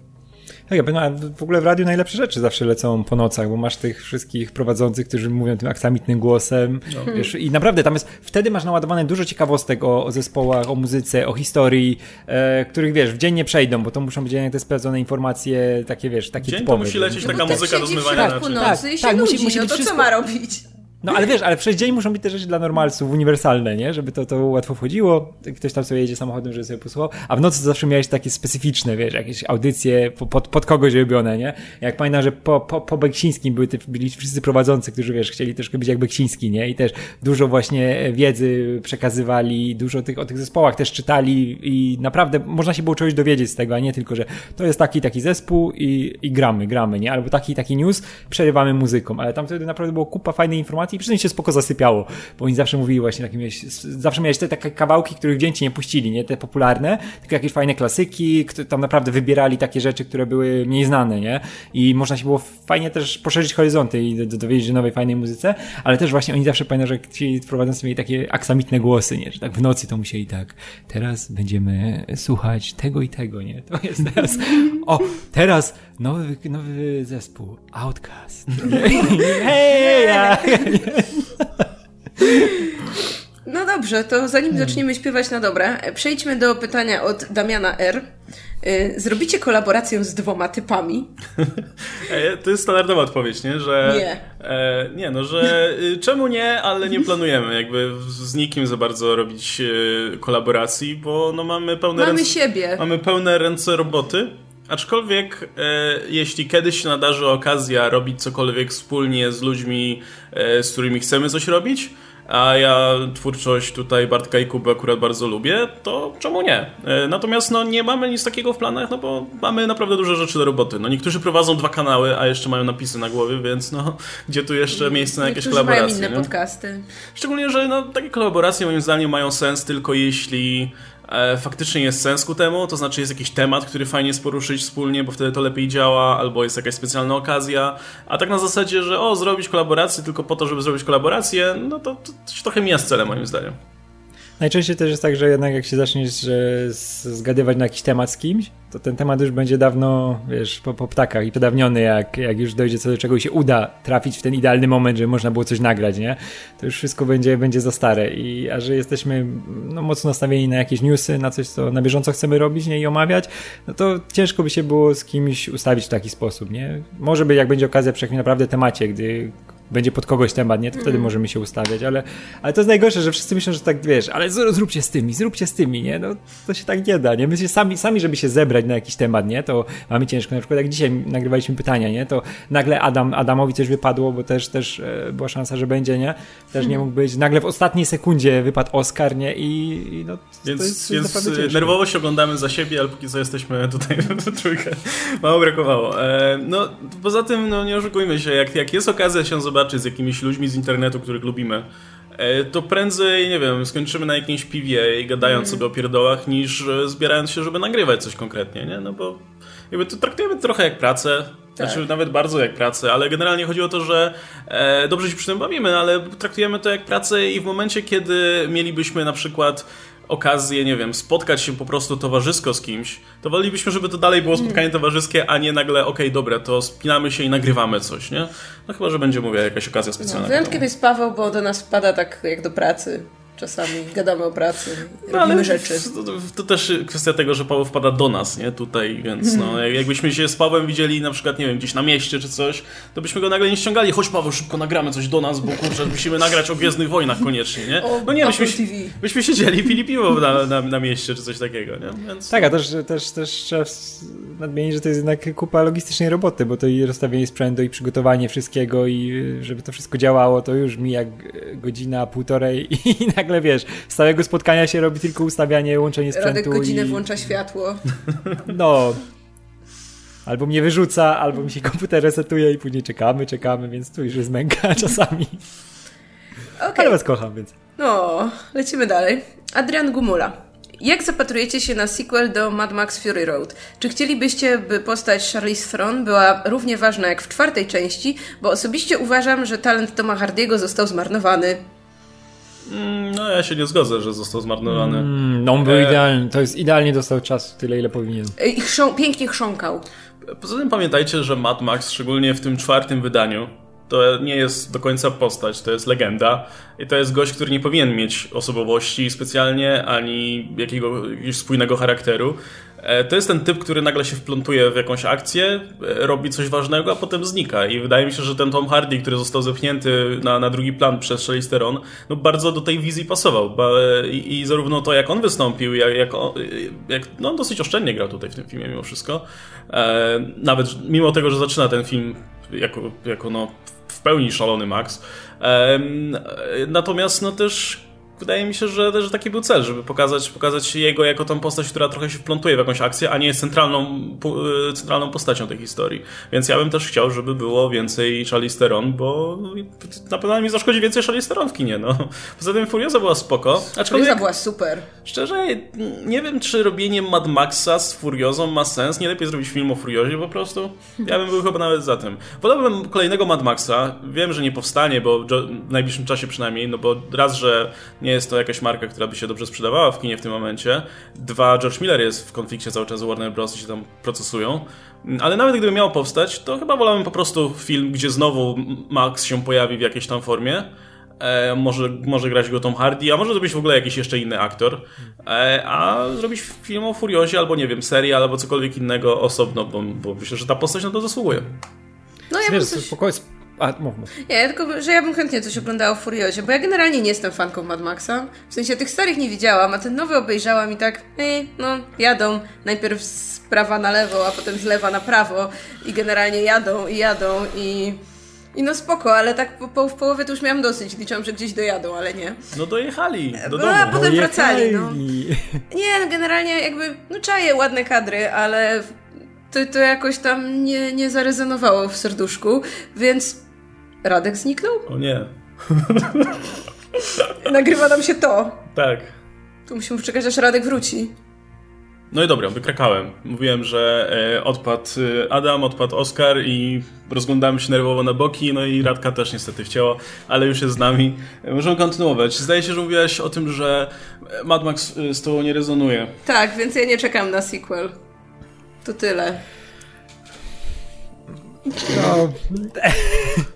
Tak, no, w ogóle w radiu najlepsze rzeczy zawsze lecą po nocach, bo masz tych wszystkich prowadzących, którzy mówią tym aksamitnym głosem. No. Wiesz, I naprawdę tam jest, wtedy masz naładowane dużo ciekawostek o, o zespołach, o muzyce, o historii, e, których wiesz, w dzień nie przejdą, bo to muszą być te sprawdzone informacje, takie wiesz, takie dzień typowe. to musi lecieć no taka muzyka do zmywania. Tak, tak, tak, musi, musi no to wszystko... co ma robić? No ale wiesz, ale przez dzień muszą być te rzeczy dla normalców uniwersalne, nie? Żeby to, to łatwo wchodziło. Ktoś tam sobie jedzie samochodem, żeby sobie posłuchał. A w nocy zawsze miałeś takie specyficzne, wiesz, jakieś audycje pod, pod kogoś robione, nie? Jak pamiętam, że po, po, po Beksińskim były te, byli wszyscy prowadzący, którzy, wiesz, chcieli troszkę być jak Beksiński, nie? I też dużo właśnie wiedzy przekazywali, dużo tych, o tych zespołach też czytali i naprawdę można się było czegoś dowiedzieć z tego, a nie tylko, że to jest taki, taki zespół i, i gramy, gramy, nie? Albo taki, taki news, przerywamy muzyką. Ale tam wtedy naprawdę było kupa fajnej informacji i przy tym się spoko zasypiało, bo oni zawsze mówili właśnie takim, zawsze miałeś te takie kawałki, których dzień ci nie puścili, nie te popularne, tylko jakieś fajne klasyki, tam naprawdę wybierali takie rzeczy, które były mniej znane, nie? I można się było fajnie też poszerzyć horyzonty i dowiedzieć się nowej, fajnej muzyce, ale też właśnie oni zawsze pamiętają, że ci prowadzący mieli takie aksamitne głosy, nie? Że tak w nocy to musieli tak, teraz będziemy słuchać tego i tego, nie? To jest teraz, o, teraz nowy, nowy zespół, Outcast. Hej! No dobrze, to zanim hmm. zaczniemy śpiewać na dobre, przejdźmy do pytania od Damiana R. Y, zrobicie kolaborację z dwoma typami? E, to jest standardowa odpowiedź, nie? Że, nie. E, nie, no, że y, czemu nie, ale nie planujemy jakby z nikim za bardzo robić e, kolaboracji, bo no mamy pełne mamy ręce... siebie. Mamy pełne ręce roboty. Aczkolwiek, e, jeśli kiedyś się nadarzy okazja robić cokolwiek wspólnie z ludźmi, e, z którymi chcemy coś robić, a ja twórczość tutaj Bartka i Kuby akurat bardzo lubię, to czemu nie? E, natomiast no, nie mamy nic takiego w planach, no bo mamy naprawdę duże rzeczy do roboty. No, niektórzy prowadzą dwa kanały, a jeszcze mają napisy na głowie, więc no, gdzie tu jeszcze miejsce na jakieś niektórzy kolaboracje? mają inne nie? podcasty. Szczególnie, że no, takie kolaboracje moim zdaniem mają sens tylko jeśli faktycznie jest sens ku temu, to znaczy jest jakiś temat, który fajnie jest poruszyć wspólnie, bo wtedy to lepiej działa, albo jest jakaś specjalna okazja, a tak na zasadzie, że o, zrobić kolaborację tylko po to, żeby zrobić kolaborację, no to, to, to się trochę mija z celem moim zdaniem. Najczęściej też jest tak, że jednak jak się zaczniesz zgadywać na jakiś temat z kimś, to ten temat już będzie dawno, wiesz, po, po ptakach i przedawniony, jak, jak już dojdzie co do czego i się uda trafić w ten idealny moment, żeby można było coś nagrać, nie? To już wszystko będzie, będzie za stare. I, a że jesteśmy no, mocno nastawieni na jakieś newsy, na coś, co na bieżąco chcemy robić, nie? I omawiać, no to ciężko by się było z kimś ustawić w taki sposób, nie? Może by, jak będzie okazja przy jakimś naprawdę temacie, gdy będzie pod kogoś temat, nie? To wtedy mm. możemy się ustawiać, ale, ale to jest najgorsze, że wszyscy myślą, że tak, wiesz, ale zróbcie z tymi, zróbcie z tymi, nie? No, to się tak nie da, nie? My się sami, sami, żeby się zebrać na jakiś temat, nie? To mamy ciężko. Na przykład jak dzisiaj nagrywaliśmy pytania, nie? To nagle Adam, Adamowi coś wypadło, bo też, też e, była szansa, że będzie, nie? Też nie mógł być. Nagle w ostatniej sekundzie wypadł Oscar, nie? I, i no, więc, to jest, więc jest nerwowo się oglądamy za siebie, ale póki co jesteśmy tutaj trójkę. Mało brakowało. E, no, poza tym, no nie oszukujmy się, jak, jak jest okazja się zobaczyć z jakimiś ludźmi z internetu, których lubimy, e, to prędzej, nie wiem, skończymy na jakimś piwie i gadając mm. sobie o pierdołach, niż e, zbierając się, żeby nagrywać coś konkretnie, nie? No bo jakby to traktujemy trochę jak pracę, tak. Znaczy nawet bardzo jak pracę, ale generalnie chodzi o to, że e, dobrze się przy tym bawimy, ale traktujemy to jak pracę i w momencie, kiedy mielibyśmy na przykład okazję, nie wiem, spotkać się po prostu towarzysko z kimś, to wolelibyśmy, żeby to dalej było spotkanie mm. towarzyskie, a nie nagle, okej, okay, dobra, to spinamy się i nagrywamy coś, nie? No chyba, że będzie, mówię, jakaś okazja specjalna. No, wyjątkiem jest Paweł, bo do nas wpada tak jak do pracy czasami gadamy o pracy, no, robimy rzeczy. To, to, też kwestia tego, że Paweł wpada do nas, nie? Tutaj, więc no, mhm. jakbyśmy się z Pawłem widzieli na przykład, nie wiem, gdzieś na mieście czy coś, to byśmy go nagle nie ściągali. Chodź Paweł, szybko nagramy coś do nas, bo kurczę, musimy nagrać o Gwiezdnych Wojnach koniecznie, nie? No nie, byśmy, byśmy siedzieli pili piwo na, na, na, mieście czy coś takiego, nie? Więc... Tak, a też, też, też trzeba nadmienić, że to jest jednak kupa logistycznej roboty, bo to i rozstawienie sprzętu i przygotowanie wszystkiego i żeby to wszystko działało, to już mi jak godzina, półtorej i nagle wiesz, z całego spotkania się robi tylko ustawianie, łączenie sprzętu. Radek godzinę i... włącza światło. No. Albo mnie wyrzuca, albo mi się komputer resetuje i później czekamy, czekamy, więc tu już jest męka czasami. Okay. Ale was kocham, więc. No, lecimy dalej. Adrian Gumula. Jak zapatrujecie się na sequel do Mad Max Fury Road? Czy chcielibyście, by postać Charlize Theron była równie ważna jak w czwartej części? Bo osobiście uważam, że talent Toma Hardiego został zmarnowany. Mm, no ja się nie zgodzę, że został zmarnowany. Mm, no on był e... idealny, to jest idealnie dostał czas tyle ile powinien. I chrząk, pięknie chrząkał. Poza tym pamiętajcie, że Mad Max, szczególnie w tym czwartym wydaniu, to nie jest do końca postać, to jest legenda. I to jest gość, który nie powinien mieć osobowości specjalnie, ani jakiegoś spójnego charakteru. E, to jest ten typ, który nagle się wplątuje w jakąś akcję, e, robi coś ważnego, a potem znika. I wydaje mi się, że ten Tom Hardy, który został zepchnięty na, na drugi plan przez Charlize Theron, no bardzo do tej wizji pasował. I, i zarówno to, jak on wystąpił, jak, jak, jak no, dosyć oszczędnie grał tutaj w tym filmie mimo wszystko. E, nawet mimo tego, że zaczyna ten film jako, jako no, w pełni szalony Max. Natomiast no też wydaje mi się, że, że taki był cel, żeby pokazać, pokazać jego jako tą postać, która trochę się wplątuje w jakąś akcję, a nie jest centralną, e, centralną postacią tej historii. Więc ja bym też chciał, żeby było więcej Charlize Theron, bo na pewno mi zaszkodzi więcej Charlize Theron w kinie, no. Poza tym Furioza była spoko. Furioza była super. Szczerze, nie wiem, czy robienie Mad Maxa z Furiozą ma sens. Nie lepiej zrobić film o Furiozie po prostu? Ja bym był chyba nawet za tym. Wolałbym kolejnego Mad Maxa. Wiem, że nie powstanie, bo w najbliższym czasie przynajmniej, no bo raz, że nie jest to jakaś marka, która by się dobrze sprzedawała w kinie w tym momencie. Dwa, George Miller jest w konflikcie cały czas z Warner Bros. i się tam procesują. Ale nawet gdyby miał powstać, to chyba wolałbym po prostu film, gdzie znowu Max się pojawi w jakiejś tam formie. E, może, może grać go Tom Hardy, a może zrobić w ogóle jakiś jeszcze inny aktor. E, a zrobić film o Furiozie, albo nie wiem, serial, albo cokolwiek innego osobno, bo, bo myślę, że ta postać na to zasługuje. No ja Wiesz, coś... spokojnie, a, mów, mów. Nie, tylko, że ja bym chętnie coś oglądała w Furiozie, bo ja generalnie nie jestem fanką Mad Maxa. W sensie tych starych nie widziałam, a ten nowy obejrzałam i tak, ej, no, jadą. Najpierw z prawa na lewo, a potem z lewa na prawo i generalnie jadą i jadą i... I no spoko, ale tak po, po, w połowie to już miałam dosyć. Liczyłam, że gdzieś dojadą, ale nie. No dojechali do no, domu. A potem dojechali. wracali, no. Nie, no generalnie jakby, no czaję ładne kadry, ale to, to jakoś tam nie, nie zarezonowało w serduszku, więc Radek zniknął? O nie. Nagrywa nam się to. Tak. Tu musimy czekać, aż Radek wróci. No i dobra, wykrakałem. Mówiłem, że e, odpadł e, Adam, odpadł Oskar i rozglądamy się nerwowo na boki, no i Radka też niestety wcięło, ale już jest z nami. E, możemy kontynuować. Zdaje się, że mówiłaś o tym, że Mad Max z tobą nie rezonuje. Tak, więc ja nie czekam na sequel. To tyle. No.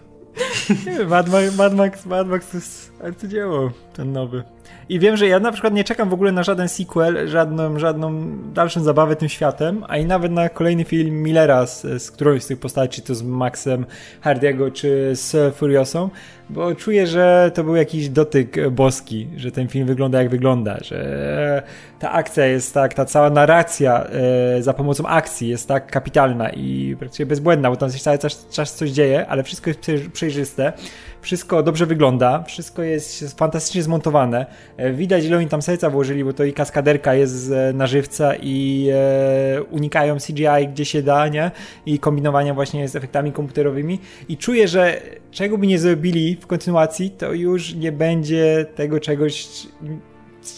Mad, Max, Mad, Max, Mad Max to jest arcydzieło, ten nowy. I wiem, że ja na przykład nie czekam w ogóle na żaden sequel, żadną, żadną dalszą zabawę tym światem, a i nawet na kolejny film Millera z, z którąś z tych postaci, to z Maxem Hardiego, czy z Furiosą, bo czuję, że to był jakiś dotyk boski, że ten film wygląda jak wygląda, że ta akcja jest tak, ta cała narracja e, za pomocą akcji jest tak kapitalna i praktycznie bezbłędna, bo tam się cały czas, coś dzieje, ale wszystko jest przejrzyste, wszystko dobrze wygląda, wszystko jest fantastycznie zmontowane. E, widać, ile oni tam serca włożyli, bo to i kaskaderka jest z na żywca i e, unikają CGI gdzie się da, nie? I kombinowania właśnie z efektami komputerowymi i czuję, że czego by nie zrobili w kontynuacji, to już nie będzie tego czegoś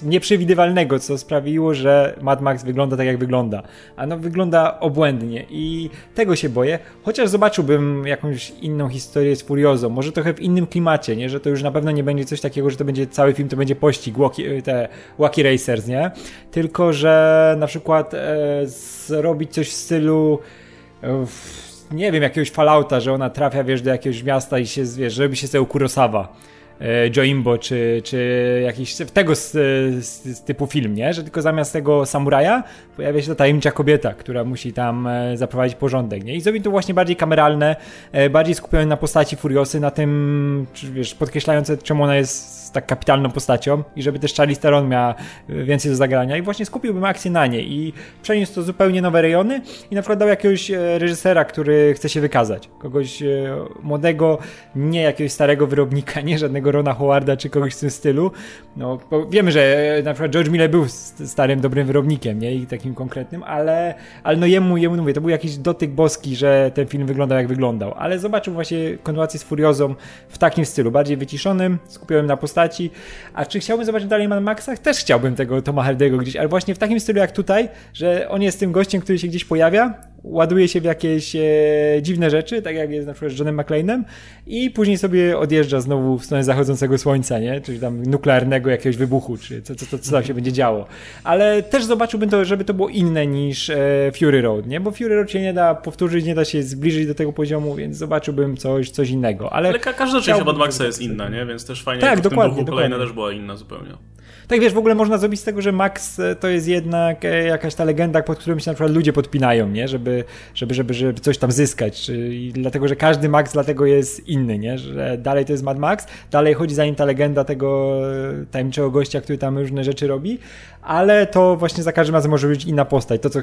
nieprzewidywalnego, co sprawiło, że Mad Max wygląda tak, jak wygląda. A no wygląda obłędnie i tego się boję, chociaż zobaczyłbym jakąś inną historię z Furiozą, może trochę w innym klimacie, nie? Że to już na pewno nie będzie coś takiego, że to będzie cały film, to będzie pościg, walkie, te Wacky Racers, nie? Tylko, że na przykład e, zrobić coś w stylu e, nie wiem, jakiegoś Fallouta, że ona trafia, wiesz, do jakiegoś miasta i się, wiesz, robi się sobie Kurosawa E, Joimbo, czy, czy jakiś tego z, z, z, typu film, nie? Że tylko zamiast tego samuraja pojawia się ta tajemnicza kobieta, która musi tam e, zaprowadzić porządek, nie? I zrobi to właśnie bardziej kameralne, e, bardziej skupione na postaci Furiosy, na tym, wiesz, podkreślające, czemu ona jest tak kapitalną postacią i żeby też Charlie Theron miała więcej do zagrania i właśnie skupiłbym akcję na niej i przeniósł to zupełnie nowe rejony i na przykład dał jakiegoś reżysera, który chce się wykazać. Kogoś młodego, nie jakiegoś starego wyrobnika, nie żadnego Rona Howarda czy kogoś w tym stylu. No, wiemy, że na przykład George Miller był starym, dobrym wyrobnikiem, nie? I takim konkretnym, ale, ale no jemu, jemu mówię, to był jakiś dotyk boski, że ten film wyglądał jak wyglądał. Ale zobaczył właśnie kontynuację z Furiozą w takim stylu, bardziej wyciszonym, skupiłem na postaci. A czy chciałbym zobaczyć dalej Mad Maxach? Też chciałbym tego Toma Hardego gdzieś, ale właśnie w takim stylu jak tutaj, że on jest tym gościem, który się gdzieś pojawia, ładuje się w jakieś e, dziwne rzeczy, tak jak jest na przykład z Johnem McClane'em i później sobie odjeżdża znowu w stronę zachodzącego słońca, nie? Czyli tam nuklearnego jakiegoś wybuchu, czy co, co, co, co tam się będzie działo. Ale też zobaczyłbym to, żeby to było inne niż e, Fury Road, nie? Bo Fury Road się nie da powtórzyć, nie da się zbliżyć do tego poziomu, więc zobaczyłbym coś, coś innego. Ale, Ale ka każda część Mad Maxa jest inna, nie? Więc też fajnie, tak, dokładnie, w tym duchu kolejna też była inna zupełnie. Tak wiesz, w ogóle można zrobić z tego, że Max e, to jest jednak e, jakaś ta legenda, pod którą się na przykład ludzie podpinają, nie? Żeby, żeby, żeby, żeby coś tam zyskać. Dlatego, że każdy Max dlatego jest inny, nie? Że dalej to jest Mad Max, dalej chodzi za nim ta legenda tego e, tajemniczego gościa, który tam różne rzeczy robi, ale to właśnie za każdym razem może być inna postać. To, co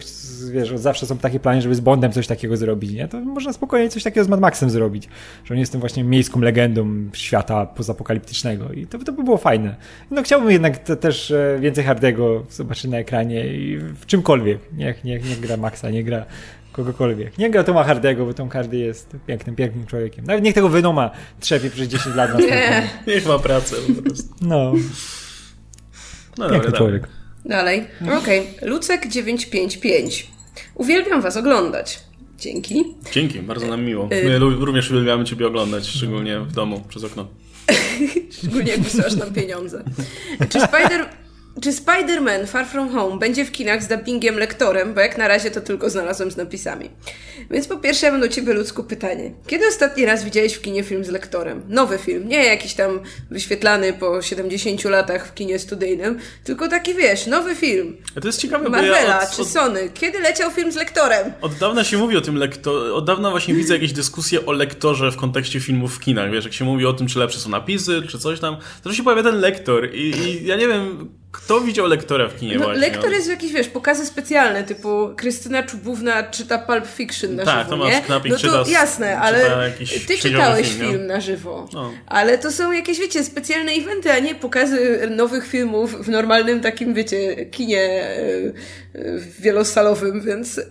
wiesz, zawsze są takie plany, żeby z Bondem coś takiego zrobić, nie? To można spokojnie coś takiego z Mad Maxem zrobić. Że on jest tym właśnie miejską legendą świata pozapokaliptycznego i to, to by było fajne. No chciałbym jednak te, też e, więcej Hardego zobaczyć na ekranie i w czymkolwiek. Niech, niech, niech gra Maxa, nie gra kogokolwiek. Nie gra Toma Hardego, bo Tom Hardy jest pięknym, pięknym człowiekiem. Nawet niech tego Venoma trzepie przez 10 lat. Nie, niech ma pracę po prostu. No. no Piękny dobra, człowiek. Dalej. Okej. Okay. Lucek 955. Uwielbiam was oglądać. Dzięki. Dzięki, bardzo nam miło. Y- My również uwielbiamy Ciebie oglądać, szczególnie w domu, przez okno. szczególnie jak wysyłasz nam pieniądze. Czy Spider... Czy Spider-Man Far From Home będzie w kinach z dubbingiem lektorem, bo jak na razie to tylko znalazłem z napisami. Więc po pierwsze ja mam do Ciebie ludzku pytanie. Kiedy ostatni raz widziałeś w kinie film z lektorem? Nowy film, nie jakiś tam wyświetlany po 70 latach w kinie studyjnym, tylko taki wiesz, nowy film. A to jest ciekawe, Marvela bo ja od, czy Sony. Kiedy leciał film z lektorem? Od dawna się mówi o tym lektorze, od dawna właśnie widzę jakieś dyskusje o lektorze w kontekście filmów w kinach, wiesz, jak się mówi o tym, czy lepsze są napisy, czy coś tam, to się pojawia ten lektor i, i ja nie wiem, kto widział lektora w kinie no, właśnie? Lektor jest jakieś, wiesz, pokazy specjalne, typu Krystyna Czubówna czyta Pulp Fiction na tak, żywo, Tomasz nie? Knapik no to czyta, jasne, ale ty czytałeś film, film na żywo. No. Ale to są jakieś, wiecie, specjalne eventy, a nie pokazy nowych filmów w normalnym takim, wiecie, kinie e, e, wielosalowym, więc...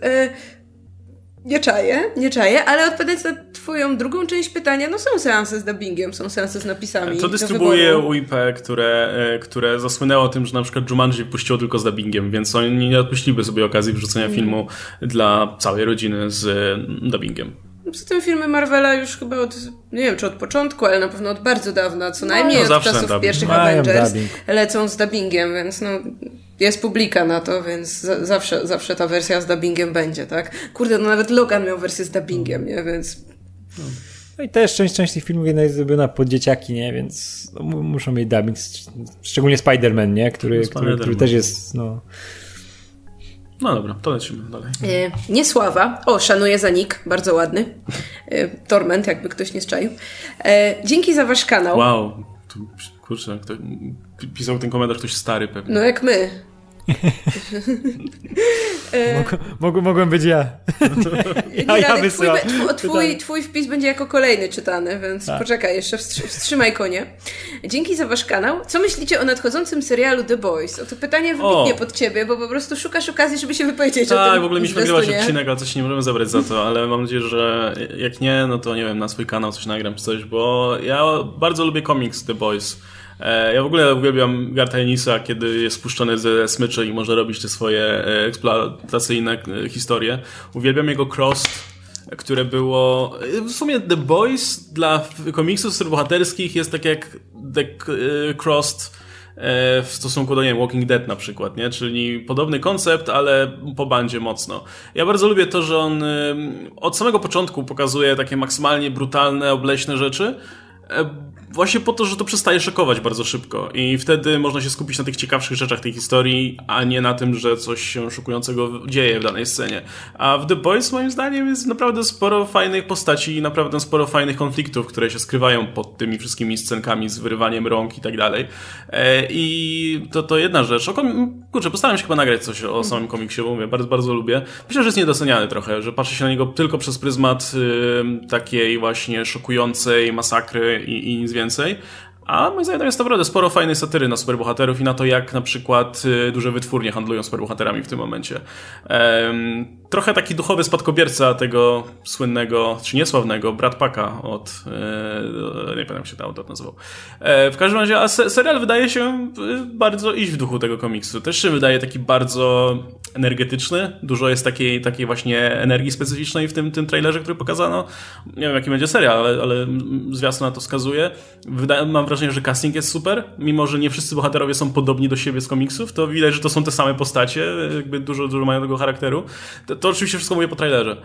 Nie czaję, nie czaję, ale odpowiadając na twoją drugą część pytania, no są seanse z dubbingiem, są seanse z napisami. To dystrybuuje UIP, które, e, które zasłynęło tym, że na przykład Jumanji puściło tylko z dubbingiem, więc oni nie odpuściliby sobie okazji wrzucenia mm. filmu dla całej rodziny z e, dubbingiem. No, poza tym filmy Marvela już chyba od, nie wiem czy od początku, ale na pewno od bardzo dawna, co no, najmniej no, od czasów pierwszych Mają Avengers dubbing. lecą z dubbingiem, więc no jest publika na to, więc zawsze, zawsze ta wersja z dubbingiem będzie, tak? Kurde, no nawet Logan miał wersję z dubbingiem, nie? Więc... No. no i też część, część tych filmów jednak jest zrobiona pod dzieciaki, nie? Więc no, muszą mieć dubbing, szczególnie Spider-Man, nie? Który, który, który też jest, no... No dobra, to lecimy dalej. E, Niesława. O, szanuję za nick, bardzo ładny. E, Torment, jakby ktoś nie strzaił. E, dzięki za wasz kanał. Wow, kurczę, kto, pisał ten komentarz ktoś stary pewnie. No jak my. Mog, mogłem być ja. ja, ja twój, twój, twój, wpis będzie jako kolejny czytany, więc tak. poczekaj, jeszcze wstrzymaj konie. Dzięki za wasz kanał. Co myślicie o nadchodzącym serialu The Boys? O to pytanie wybitnie pod ciebie, bo po prostu szukasz okazji, żeby się wypowiedzieć tak, o tym. Tak, w ogóle mieliśmy nagrywać odcinek, ale coś nie możemy zabrać za to, ale mam nadzieję, że jak nie, no to nie wiem, na swój kanał coś nagram czy coś, bo ja bardzo lubię komiks The Boys. E, ja w ogóle uwielbiam Garta Enisa, kiedy jest spuszczony ze smyczy i może robić te swoje e, eksploatacyjne e, historie. Uwielbiam jego Cross, które było... W sumie The Boys dla komiksów superbohaterskich jest tak jak The Crossed w stosunku do, nie Walking Dead na przykład, nie? Czyli podobny koncept, ale po bandzie mocno. Ja bardzo lubię to, że on od samego początku pokazuje takie maksymalnie brutalne, obleśne rzeczy, Właśnie po to, że to przestaje szokować bardzo szybko i wtedy można się skupić na tych ciekawszych rzeczach tej historii, a nie na tym, że coś się szokującego dzieje w danej scenie. A w The Boys moim zdaniem jest naprawdę sporo fajnych postaci i naprawdę sporo fajnych konfliktów, które się skrywają pod tymi wszystkimi scenkami z wyrywaniem rąk i tak dalej. E, I to, to jedna rzecz. O. Kurczę, postaram się chyba nagrać coś o samym komiksie, bo mówię, bardzo, bardzo lubię. Myślę, że jest niedoceniany trochę, że patrzy się na niego tylko przez pryzmat y, takiej właśnie szokującej masakry i, i nic więcej więcej. A moim zdaniem jest naprawdę sporo fajnej satyry na superbohaterów i na to, jak na przykład y, duże wytwórnie handlują superbohaterami w tym momencie. Trochę taki duchowy spadkobierca tego słynnego, czy niesławnego Brad Packa od, e, nie pamiętam się ten autor nazywał. E, w każdym razie, a serial wydaje się y, bardzo iść w duchu tego komiksu. Też się wydaje taki bardzo energetyczny. Dużo jest takiej, takiej właśnie energii specyficznej w tym, tym trailerze, który pokazano. Nie wiem, jaki będzie serial, ale, ale zwiastun na to wskazuje. Wydaje, mam wrażenie, że casting jest super. Mimo, że nie wszyscy bohaterowie są podobni do siebie z komiksów, to widać, że to są te same postacie. Jakby dużo, dużo mają tego charakteru. To, oczywiście wszystko mówię po trailerze.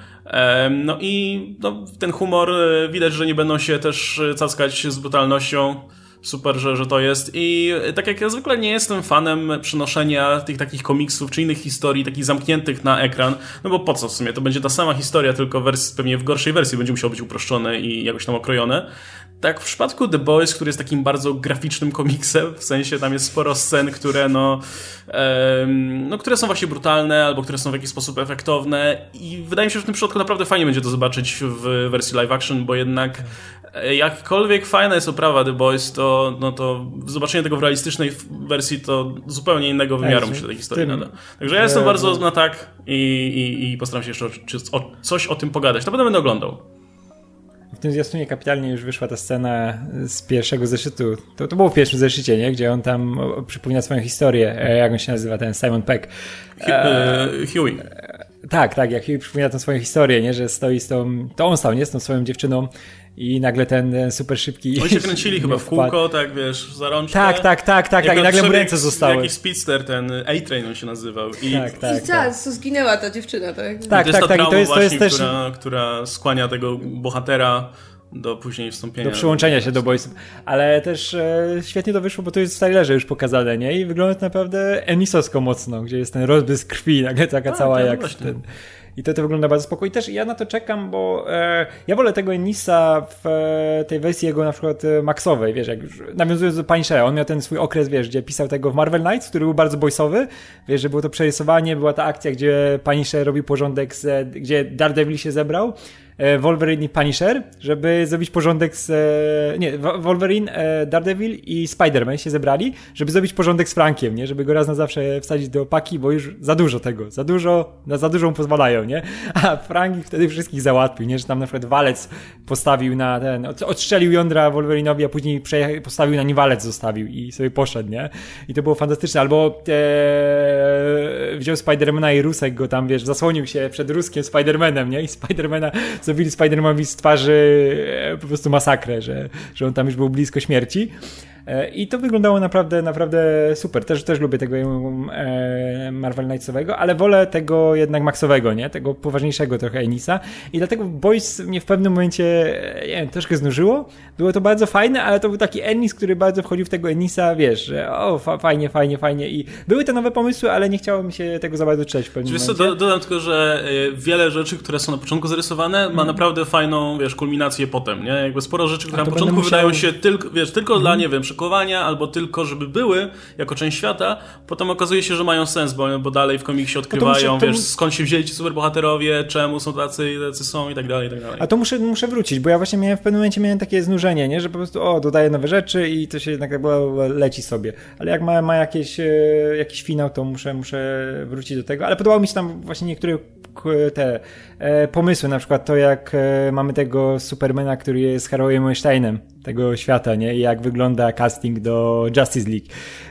No i no, ten humor e, widać, że nie będą się też cackać z brutalnością super, że, że to jest. I tak jak ja zwykle nie jestem fanem przenoszenia tych takich komiksów czy innych historii, takich zamkniętych na ekran, no bo po co w sumie? To będzie ta sama historia, tylko wers pewnie w gorszej wersji będzie musiało być uproszczone i jakoś tam okrojone. Tak, w przypadku The Boys, który jest takim bardzo graficznym komiksem, w sensie tam jest sporo scen, które no, no które są właśnie brutalne, albo które są w jakiś sposób efektowne i wydaje mi się, że w tym przypadku naprawdę fajnie będzie to zobaczyć w wersji live action, bo jednak jakkolwiek fajna jest oprawa The Boys, to, no to zobaczenie tego w realistycznej wersji to zupełnie innego wymiaru myślę tej historii nada. Także ja jestem bardzo na tak i, i, i postaram się jeszcze o, o, coś o tym pogadać. To potem będę oglądał. Tym zwiastunie kapitalnie już wyszła ta scena z pierwszego zeszytu. To, to było w pierwszym zeszycie, nie? Gdzie on tam przypomina swoją historię. E, jak on się nazywa, ten Simon Peck. E, Huey. Tak, tak, jak Huey przypomina tą swoją historię, nie? Że stoi z tą, to on stał, nie? Z tą swoją dziewczyną i nagle ten, super szybki... Oni się kręcili chyba w kółko, tak wiesz, za rączkę. Tak, tak, tak, tak, tak i nagle mu ręce zostały. Jakiś speedster, ten A-Train on się nazywał. I, tak, tak, I tak. co, zginęła ta dziewczyna, tak? Tak, tak, tak, i to jest, to jest też... Która, która skłania tego bohatera do później wstąpienia. Do przyłączenia się do boysów. Ale też e, świetnie to wyszło, bo to jest w Stylerze już pokazane, nie? I wygląda to naprawdę emisowsko mocno, gdzie jest ten rozbłysk krwi, nagle taka A, cała tak, jak ten... I to, to wygląda bardzo spokojnie. Też ja na to czekam, bo e, ja wolę tego Enisa w e, tej wersji jego na przykład e, maxowej, wiesz, jak już nawiązując do Punishera, on miał ten swój okres, wiesz, gdzie pisał tego w Marvel Knights, który był bardzo boysowy, wiesz, że było to przerysowanie, była ta akcja, gdzie Punisher robił porządek, z, gdzie Daredevil się zebrał. E, Wolverine i Punisher, żeby zrobić porządek z... E, nie, Wolverine, e, Daredevil i Spider-Man się zebrali, żeby zrobić porządek z Frankiem, nie? Żeby go raz na zawsze wsadzić do opaki, bo już za dużo tego, za dużo, na za dużo mu pozwalają, nie? A Frank ich wtedy wszystkich załatwił, nie? Że tam na przykład walec postawił na ten, odstrzelił jądra Wolverine'owi, a później postawił na nim walec zostawił i sobie poszedł, nie? I to było fantastyczne. Albo e, wziął Spidermana i Rusek go tam, wiesz, zasłonił się przed Ruskiem Spidermanem, nie? I Spidermana zrobili Spider-Manowi z twarzy e, po prostu masakrę, że, że on tam już był blisko śmierci. E, I to wyglądało naprawdę, naprawdę super. Też, też lubię tego e, Marvel Knightsowego, ale wolę tego jednak Maxowego, nie? Tego poważniejszego trochę Enisa. I dlatego Boys mnie w pewnym momencie, nie wiem, troszkę znużyło. Było to bardzo fajne, ale to był taki Enis, który bardzo wchodził w tego Enisa, wiesz, że o, fa fajnie, fajnie, fajnie. I były te nowe pomysły, ale nie chciało mi się tego za bardzo czytać w pewnym Wiesz momencie. Co, dodam tylko, że wiele rzeczy, które są na początku zarysowane, ma mhm. naprawdę fajną, wiesz, kulminację potem, nie? Jakby sporo rzeczy, które na początku musiał... wydają się tylko, wiesz, tylko mm. dla, mhm. nie wiem, szykowania, albo tylko, żeby były jako część świata, potem okazuje się, że mają sens, bo, bo dalej w komiksie odkrywają, muszę, wiesz, skąd się wzięli ci superbohaterowie, czemu są tacy, tacy są i tak dalej, i tak dalej. A to muszę, muszę wrócić, bo ja właśnie miałem w pewnym momencie miałem takie znużenie, nie? że po prostu o, dodaję nowe rzeczy i to się jednak leci sobie. Ale jak ma, ma jakieś, e, jakiś finał, to muszę, muszę wrócić do tego. Ale podobało mi się tam właśnie niektóre te pomysły, na przykład to jak e, mamy tego Supermana, który jest Harrowem Weinsteinem tego świata, nie? I jak wygląda casting do Justice League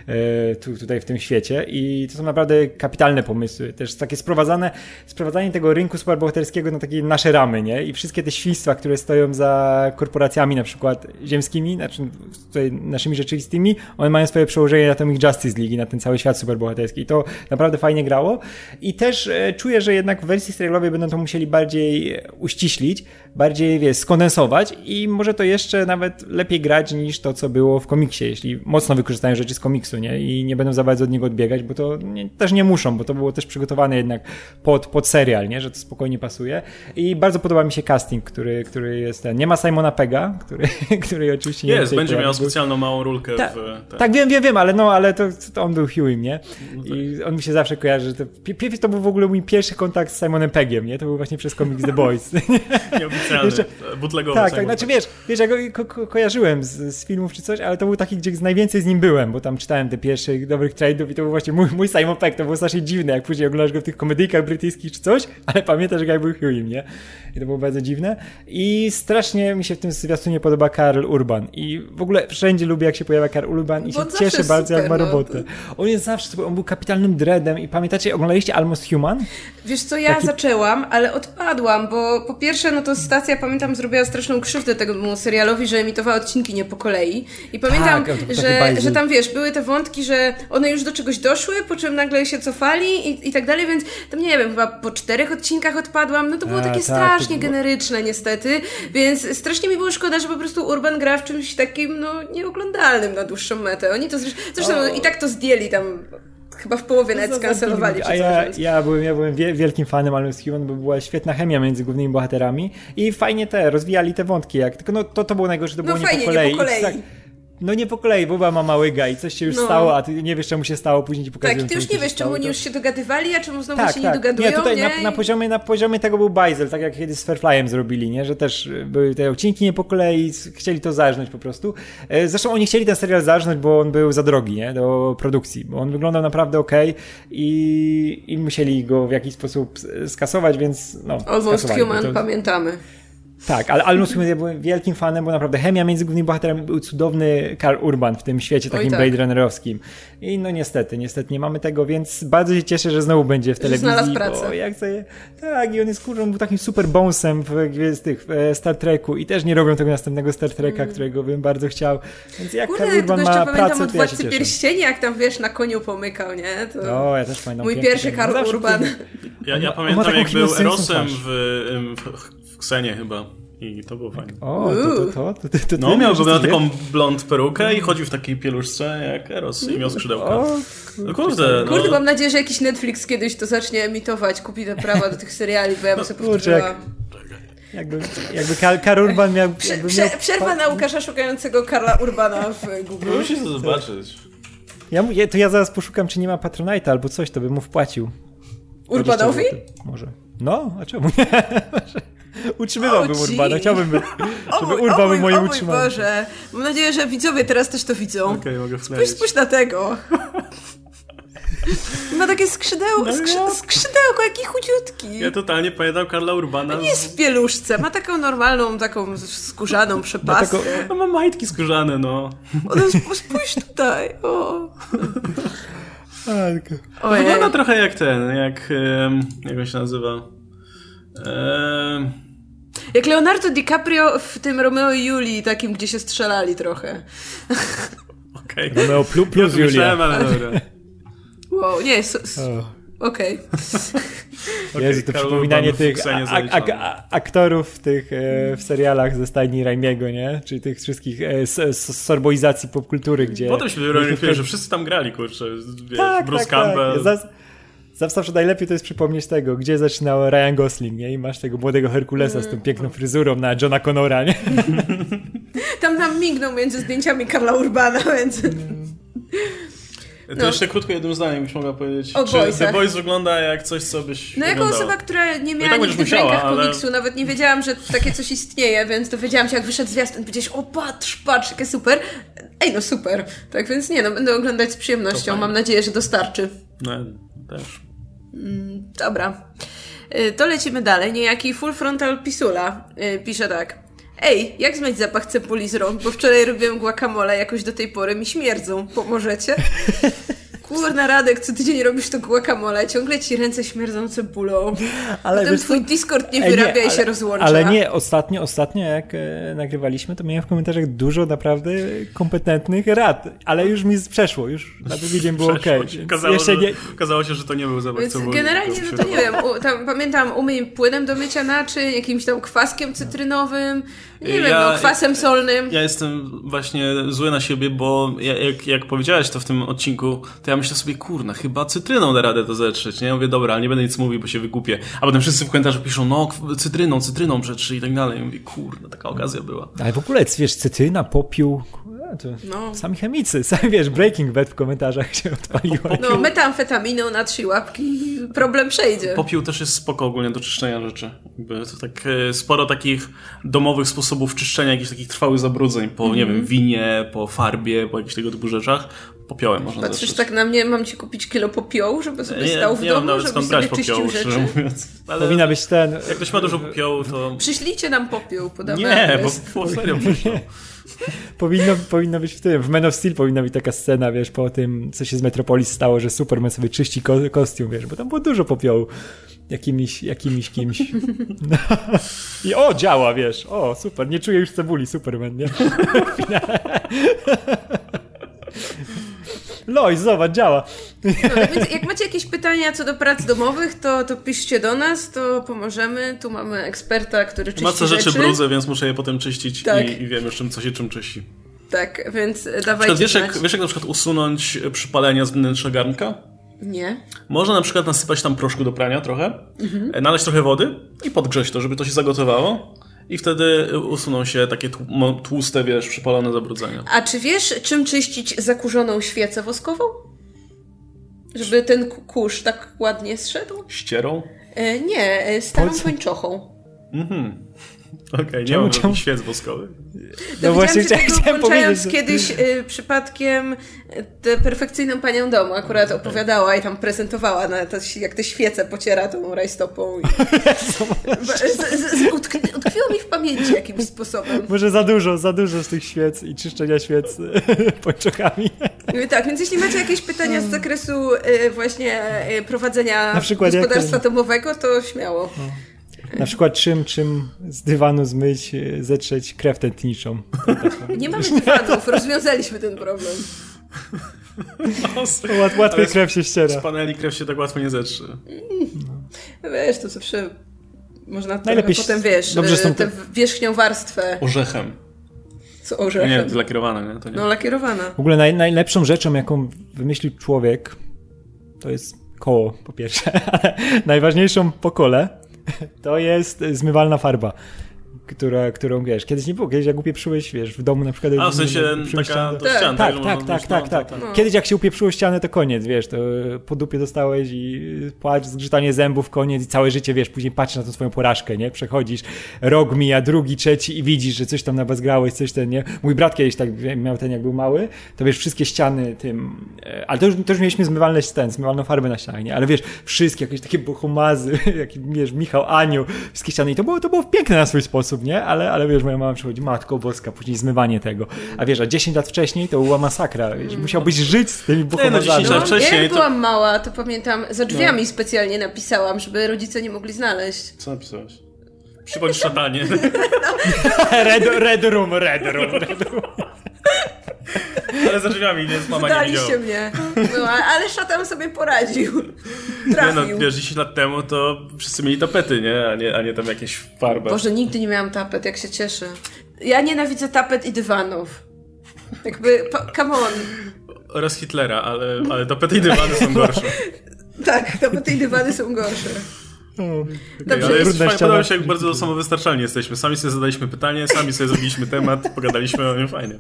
e, tu, tutaj w tym świecie. I to są naprawdę kapitalne pomysły. Też takie sprowadzane, sprowadzanie tego rynku superbohaterskiego na takie nasze ramy, nie? I wszystkie te świństwa, które stoją za korporacjami na przykład ziemskimi, znaczy tutaj naszymi rzeczywistymi, one mają swoje przełożenie na tą ich Justice League i na ten cały świat superbohaterski. I to naprawdę fajnie grało. I też e, czuję, że jednak w wersji serialowej będą to musieli bardziej uściślić, bardziej, wiesz, skondensować i może to jeszcze nawet lepiej grać niż to, co było w komiksie, jeśli mocno wykorzystają rzeczy z komiksu, nie? I nie będą za bardzo od niego odbiegać, bo to nie, też nie muszą, bo to było też przygotowane jednak pod, pod serial, nie? Że to spokojnie pasuje. I bardzo podoba mi się casting, który, który jest ten. Nie ma Simona Pega, który, który oczywiście nie jest. będzie miał specjalną małą rulkę Ta, w. Tak. tak, wiem, wiem, wiem, ale no, ale to, to on był Hughiem, nie? No tak. I on mi się zawsze kojarzy. To, to był w ogóle mój pierwszy kontakt z Simonem Pegiem, nie? To był właśnie przez komiks The Boys. Nieoficjalny, Jeszcze, bootlegowy Tak, tak, znaczy wiesz, wiesz, ja go ko ko kojarzyłem z, z, filmów czy coś, ale to był taki, gdzie najwięcej z nim byłem, bo tam czytałem te pierwsze dobrych trade'ów i to był właśnie mój, mój Simon Pegg, to było strasznie dziwne, jak później oglądasz go w tych komedyjkach brytyjskich czy coś, ale pamiętasz, jak był Hughiem, nie? I to było bardzo dziwne. I strasznie mi się w tym zwiastunie podoba Karl Urban. I w ogóle wszędzie lubię, jak się pojawia Karl Urban i się cieszę bardzo, super, jak ma no. robotę. No. On jest zawsze on był kapitalnym dreadem i pamiętacie, oglądaliście Almost Human? Wiesz co, ja Taki... zaczęłam, ale odpadłam, bo po pierwsze, no to stacja, pamiętam, zrobiła straszną krzywdę temu serialowi, że emitowała odcinki nie po kolei. I pamiętam, tak, że, że tam, wiesz, były te wątki, że one już do czegoś doszły, po czym nagle się cofali i, i tak dalej, więc tam nie wiem, chyba po czterech odcinkach odpadłam, no to było A, takie tak, strasznie generyczne niestety, więc strasznie mi było szkoda, że po prostu Urban gra w czymś takim, no, nieoglądalnym na dłuższą metę. Oni to zresztą, zresztą no, i tak to zdjęli tam chyba w połowie nawet skancelowali. A ja, ja, byłem, ja byłem wielkim fanem Alan Human, bo była świetna chemia między głównymi bohaterami i fajnie te, rozwijali te wątki, jak, tylko no, to, to było najgorsze, to no było fajnie, nie po kolei. Nie po kolei. Tak, no nie po kolei, Buba ma mały i coś się już no. stało, a ty nie wiesz czemu się stało, później ci pokazują. Tak, ty już nie wiesz czemu oni już się dogadywali, a czemu znowu tak, się tak. nie dogadują, Nie, tutaj nie? Na, na, poziomie, na poziomie tego był bajzel, tak jak kiedyś z Fairflyem zrobili, nie? Że też były te odcinki nie po kolei, chcieli to zarżnąć po prostu. E, zresztą oni chcieli ten serial zarżnąć, bo on był za drogi, nie? Do produkcji, bo on wyglądał naprawdę ok i, i musieli go w jakiś sposób skasować, więc no. Almost Human, to... pamiętamy. Tak, ale Almost Human ja byłem wielkim fanem, bo naprawdę chemia między głównymi bohaterami był cudowny Karl Urban w tym świecie takim tak. Blade Runnerowskim. I no niestety, niestety nie mamy tego, więc bardzo się cieszę, że znowu będzie w telewizji. Znalazł pracę. Bo jak sobie, tak, i on jest kurczą, był takim super bonsem w, w, tych, w Star Treku i też nie robią tego następnego Star Treka, mm. którego bym bardzo chciał. Więc jak Kurde, Karl Urban ma pracę, to ja się cieszę. pierścieni, jak tam wiesz, na koniu pomykał, nie? To no, ja też pamiętam. Mój pierwszy Karl Urban. Ja, ja pamiętam, jak był Erosem w, w, w Ksenie chyba. I to było fajne. O, to, to, to, to, to No, miał, miał taką blond perukę i chodził w takiej pieluszce jak Eros i miał skrzydełka. O, no kurde, no. Kurde, mam nadzieję, że jakiś Netflix kiedyś to zacznie emitować, kupi te prawa do tych seriali, bo ja bym no, sobie powtórzyła. Jakby, jakby Karl Urban miał... Jakby Prze, miał... Przerwa na Łukasza szukającego Karla Urbana w Google. Musisz to zobaczyć. Ja, to ja zaraz poszukam, czy nie ma Patronite'a albo coś, to bym mu wpłacił. Urbanowi? Może. No, a czemu nie? Utrzymywałbym Urbana, chciałbym, by, żeby Urban był moim utrzymaniem. Boże, mam nadzieję, że widzowie teraz też to widzą. Okej, okay, mogę spójrz, spójrz na tego. Ma takie skrzydeł, no, skrzy, skrzydełko, jaki chudziutki. Ja totalnie pamiętam Karla Urbana. Nie jest w pieluszce, ma taką normalną, taką skórzaną przepaskę. Ma no ma majtki skórzane, no. O, spójrz tutaj, o. Wygląda trochę jak ten, jak, jak on się nazywa? Eee... Jak Leonardo DiCaprio w tym Romeo i Julii, takim, gdzie się strzelali trochę. Okej. Okay. Romeo plus, plus ja Julia. ale dobra. Wow, nie, so, so. Okej. Okay. Jezu, to przypominanie tych aktorów w tych e, w serialach ze stajni Raimiego, nie? Czyli tych wszystkich e, sorboizacji popkultury, gdzie... Potem się wydaje, że wszyscy tam grali, kurczę. Wiesz, tak, Bruce tak, tak. Campbell. Tak. Zawsze najlepiej to jest przypomnieć tego, gdzie zaczynał Ryan Gosling, nie? I masz tego młodego Herkulesa z tą piękną fryzurą na Johna Connora, nie? Tam nam mignął między zdjęciami Karla Urbana, więc... To no. jeszcze krótko jednym zdaniem byś mogła powiedzieć. O czy The Boys wygląda jak coś, co byś No jako osoba, która nie miała no tak nigdy w rękach ale... komiksu, nawet nie wiedziałam, że takie coś istnieje, więc dowiedziałam się, jak wyszedł zwiastun, powiedziałeś, o patrz, patrz, jakie super. Ej, no super. Tak więc nie, no będę oglądać z przyjemnością. Mam nadzieję, że dostarczy. No, też. Mm, dobra. Y, to lecimy dalej. Niejaki Full Frontal Pisula y, pisze tak. Ej, jak zmyć zapach cebuli z rąk? Bo wczoraj robiłem guacamole, jakoś do tej pory mi śmierdzą. Pomożecie? Kurna Radek, co tydzień robisz to guacamole, ciągle ci ręce śmierdzą cebulą. Ale Potem twój co? Discord nie wyrabia nie, ale, i się rozłącza. Ale nie, ostatnio, ostatnio jak e, nagrywaliśmy, to miałem w komentarzach dużo naprawdę kompetentnych rad, ale już mi przeszło, już na drugi dzień było ok. Okazało, nie... okazało się, że to nie był Więc cebuli. Generalnie, no to nie wiem, u, tam, pamiętam, umyj płynem do mycia naczyń, jakimś tam kwaskiem cytrynowym, nie ja, wiem, no, kwasem solnym. Ja jestem właśnie zły na siebie, bo jak, jak powiedziałeś to w tym odcinku, to ja myślę sobie, kurna, chyba cytryną da radę to zetrzeć, nie? Ja mówię, dobra, ale nie będę nic mówił, bo się wykupię. A potem wszyscy w komentarzu piszą, no, cytryną, cytryną przetrzy i tak dalej. I mówię, kurna, taka okazja była. Ale w ogóle, wiesz, cytryna, popiół, to no. sami chemicy, sami wiesz, Breaking Bad w komentarzach się odpaliło. No, metamfetaminą na trzy łapki problem przejdzie. Popiół też jest spoko ogólnie do czyszczenia rzeczy. To tak e, sporo takich domowych sposobów czyszczenia jakichś takich trwałych zabrudzeń po, mm nie wiem, winie, po farbie, po jakichś tego typu rzeczach. Popiołem można Patrzysz zacząć. tak na mnie, mam ci kupić kilo popiołu, żeby sobie nie, stał w nie domu, nawet żeby sobie czyścił rzeczy? Mówiąc. Ale Powinna być ten... Jak ktoś ma dużo popiołu, to... Przyślijcie nam popiół, podamy Nie, bo, bo serio powinno, powinno być w tym, w Man of Steel powinna być taka scena, wiesz, po tym, co się z Metropolis stało, że Superman sobie czyści ko kostium, wiesz, bo tam było dużo popiołu jakimiś, jakimiś kimś. No. I o, działa, wiesz, o, super, nie czuję już cebuli, Superman, nie? Lois, zobacz, działa. No, więc jak macie jakieś pytania co do prac domowych, to, to piszcie do nas, to pomożemy. Tu mamy eksperta, który czyści Maca rzeczy. rzeczy brudzę, więc muszę je potem czyścić tak. i, i wiem już czym, co się czym czyści. Tak, więc dawajcie wiesz jak, wiesz jak na przykład usunąć przypalenia z wnętrza garnka? Nie. Można na przykład nasypać tam proszku do prania trochę, mhm. nalać trochę wody i podgrzeć to, żeby to się zagotowało. I wtedy usuną się takie tłuste, wiesz, przypalone zabrudzenia. A czy wiesz, czym czyścić zakurzoną świecę woskową? Żeby ten kurz tak ładnie zszedł? Ścierą? E, nie, e, starą pończochą. Mhm. Okej, okay, nie mam czemu? świec woskowych. No, właśnie chciałem, chciałem powiedzieć. Że... kiedyś y, przypadkiem y, tę perfekcyjną panią domu akurat opowiadała i tam prezentowała, na to, jak te świece pociera tą rajstopą. I... utkwiło mi w pamięci jakimś sposobem. Może za dużo, za dużo z tych świec i czyszczenia świec pończokami. Tak, więc jeśli macie jakieś pytania z zakresu y, właśnie y, prowadzenia gospodarstwa jak... domowego, to śmiało. No. Na przykład czym, czym z dywanu zmyć, e, zetrzeć krew tętniczą. Nie mamy dywanów, rozwiązaliśmy ten problem. Łat, łatwiej krew się ściera. Z paneli krew się tak łatwo nie zetrze. No. Wiesz, to zawsze można Najlepiej potem, wiesz, dobrze są tę wierzchnią warstwę... Orzechem. Co orzechem? Nie, lakierowana, nie? To nie. No, lakierowana. W ogóle naj, najlepszą rzeczą, jaką wymyślił człowiek, to jest koło, po pierwsze, ale najważniejszą po kole to jest zmywalna farba która, którą wiesz, kiedyś nie było, kiedyś jak upieprzyłeś, wiesz, w domu na przykład... A, w sensie taka do ściany. Tak, tak, tak, tak, tak, tak. Kiedyś jak się upieprzyło ścianę, to koniec, wiesz, to po dupie dostałeś i płacz, zgrzytanie zębów, koniec i całe życie, wiesz, później patrzysz na tą swoją porażkę, nie? Przechodzisz, rok mija, drugi, trzeci i widzisz, że coś tam na was grałeś, coś ten, nie? Mój brat kiedyś tak miał ten, jak był mały, to wiesz, wszystkie ściany tym, e, ale to już, to już mieliśmy zmywalne ten, zmywalną farbę na ścianie, nie? Ale wiesz, wszystkie jakieś takie bohomazy, jak, wiesz, Michał, Aniu, wszystkie ściany i to było, to było piękne na swój sposób, nie? Ale, ale wiesz, moja mama przychodzi, matko boska, później zmywanie tego. A wiesz, a 10 lat wcześniej to była masakra. Wiesz, musiałbyś żyć z tymi buchomazami. Nie, no 10 lat wcześniej. Jak to... byłam mała, to pamiętam, za drzwiami no. specjalnie napisałam, żeby rodzice nie mogli znaleźć. Co napisałeś? Przybądź szatanie. red, red room, red room, red room. Ale za drzwiami, więc mama Wdaliście nie widziała. mnie. No, ale szatan sobie poradził. Trafił. Nie no, wiesz, 10 lat temu to wszyscy mieli tapety, nie? A nie, a nie tam jakieś farby. Boże, nigdy nie miałam tapet, jak się cieszę. Ja nienawidzę tapet i dywanów. Jakby, come on. Oraz Hitlera, ale, ale tapety i dywany są gorsze. tak, tapety i dywany są gorsze. Dobrze, ale jest, fajnie, podoba mi się, jak bardzo samowystarczalni jesteśmy. Sami sobie zadaliśmy pytanie, sami sobie zrobiliśmy temat, pogadaliśmy o nim fajnie.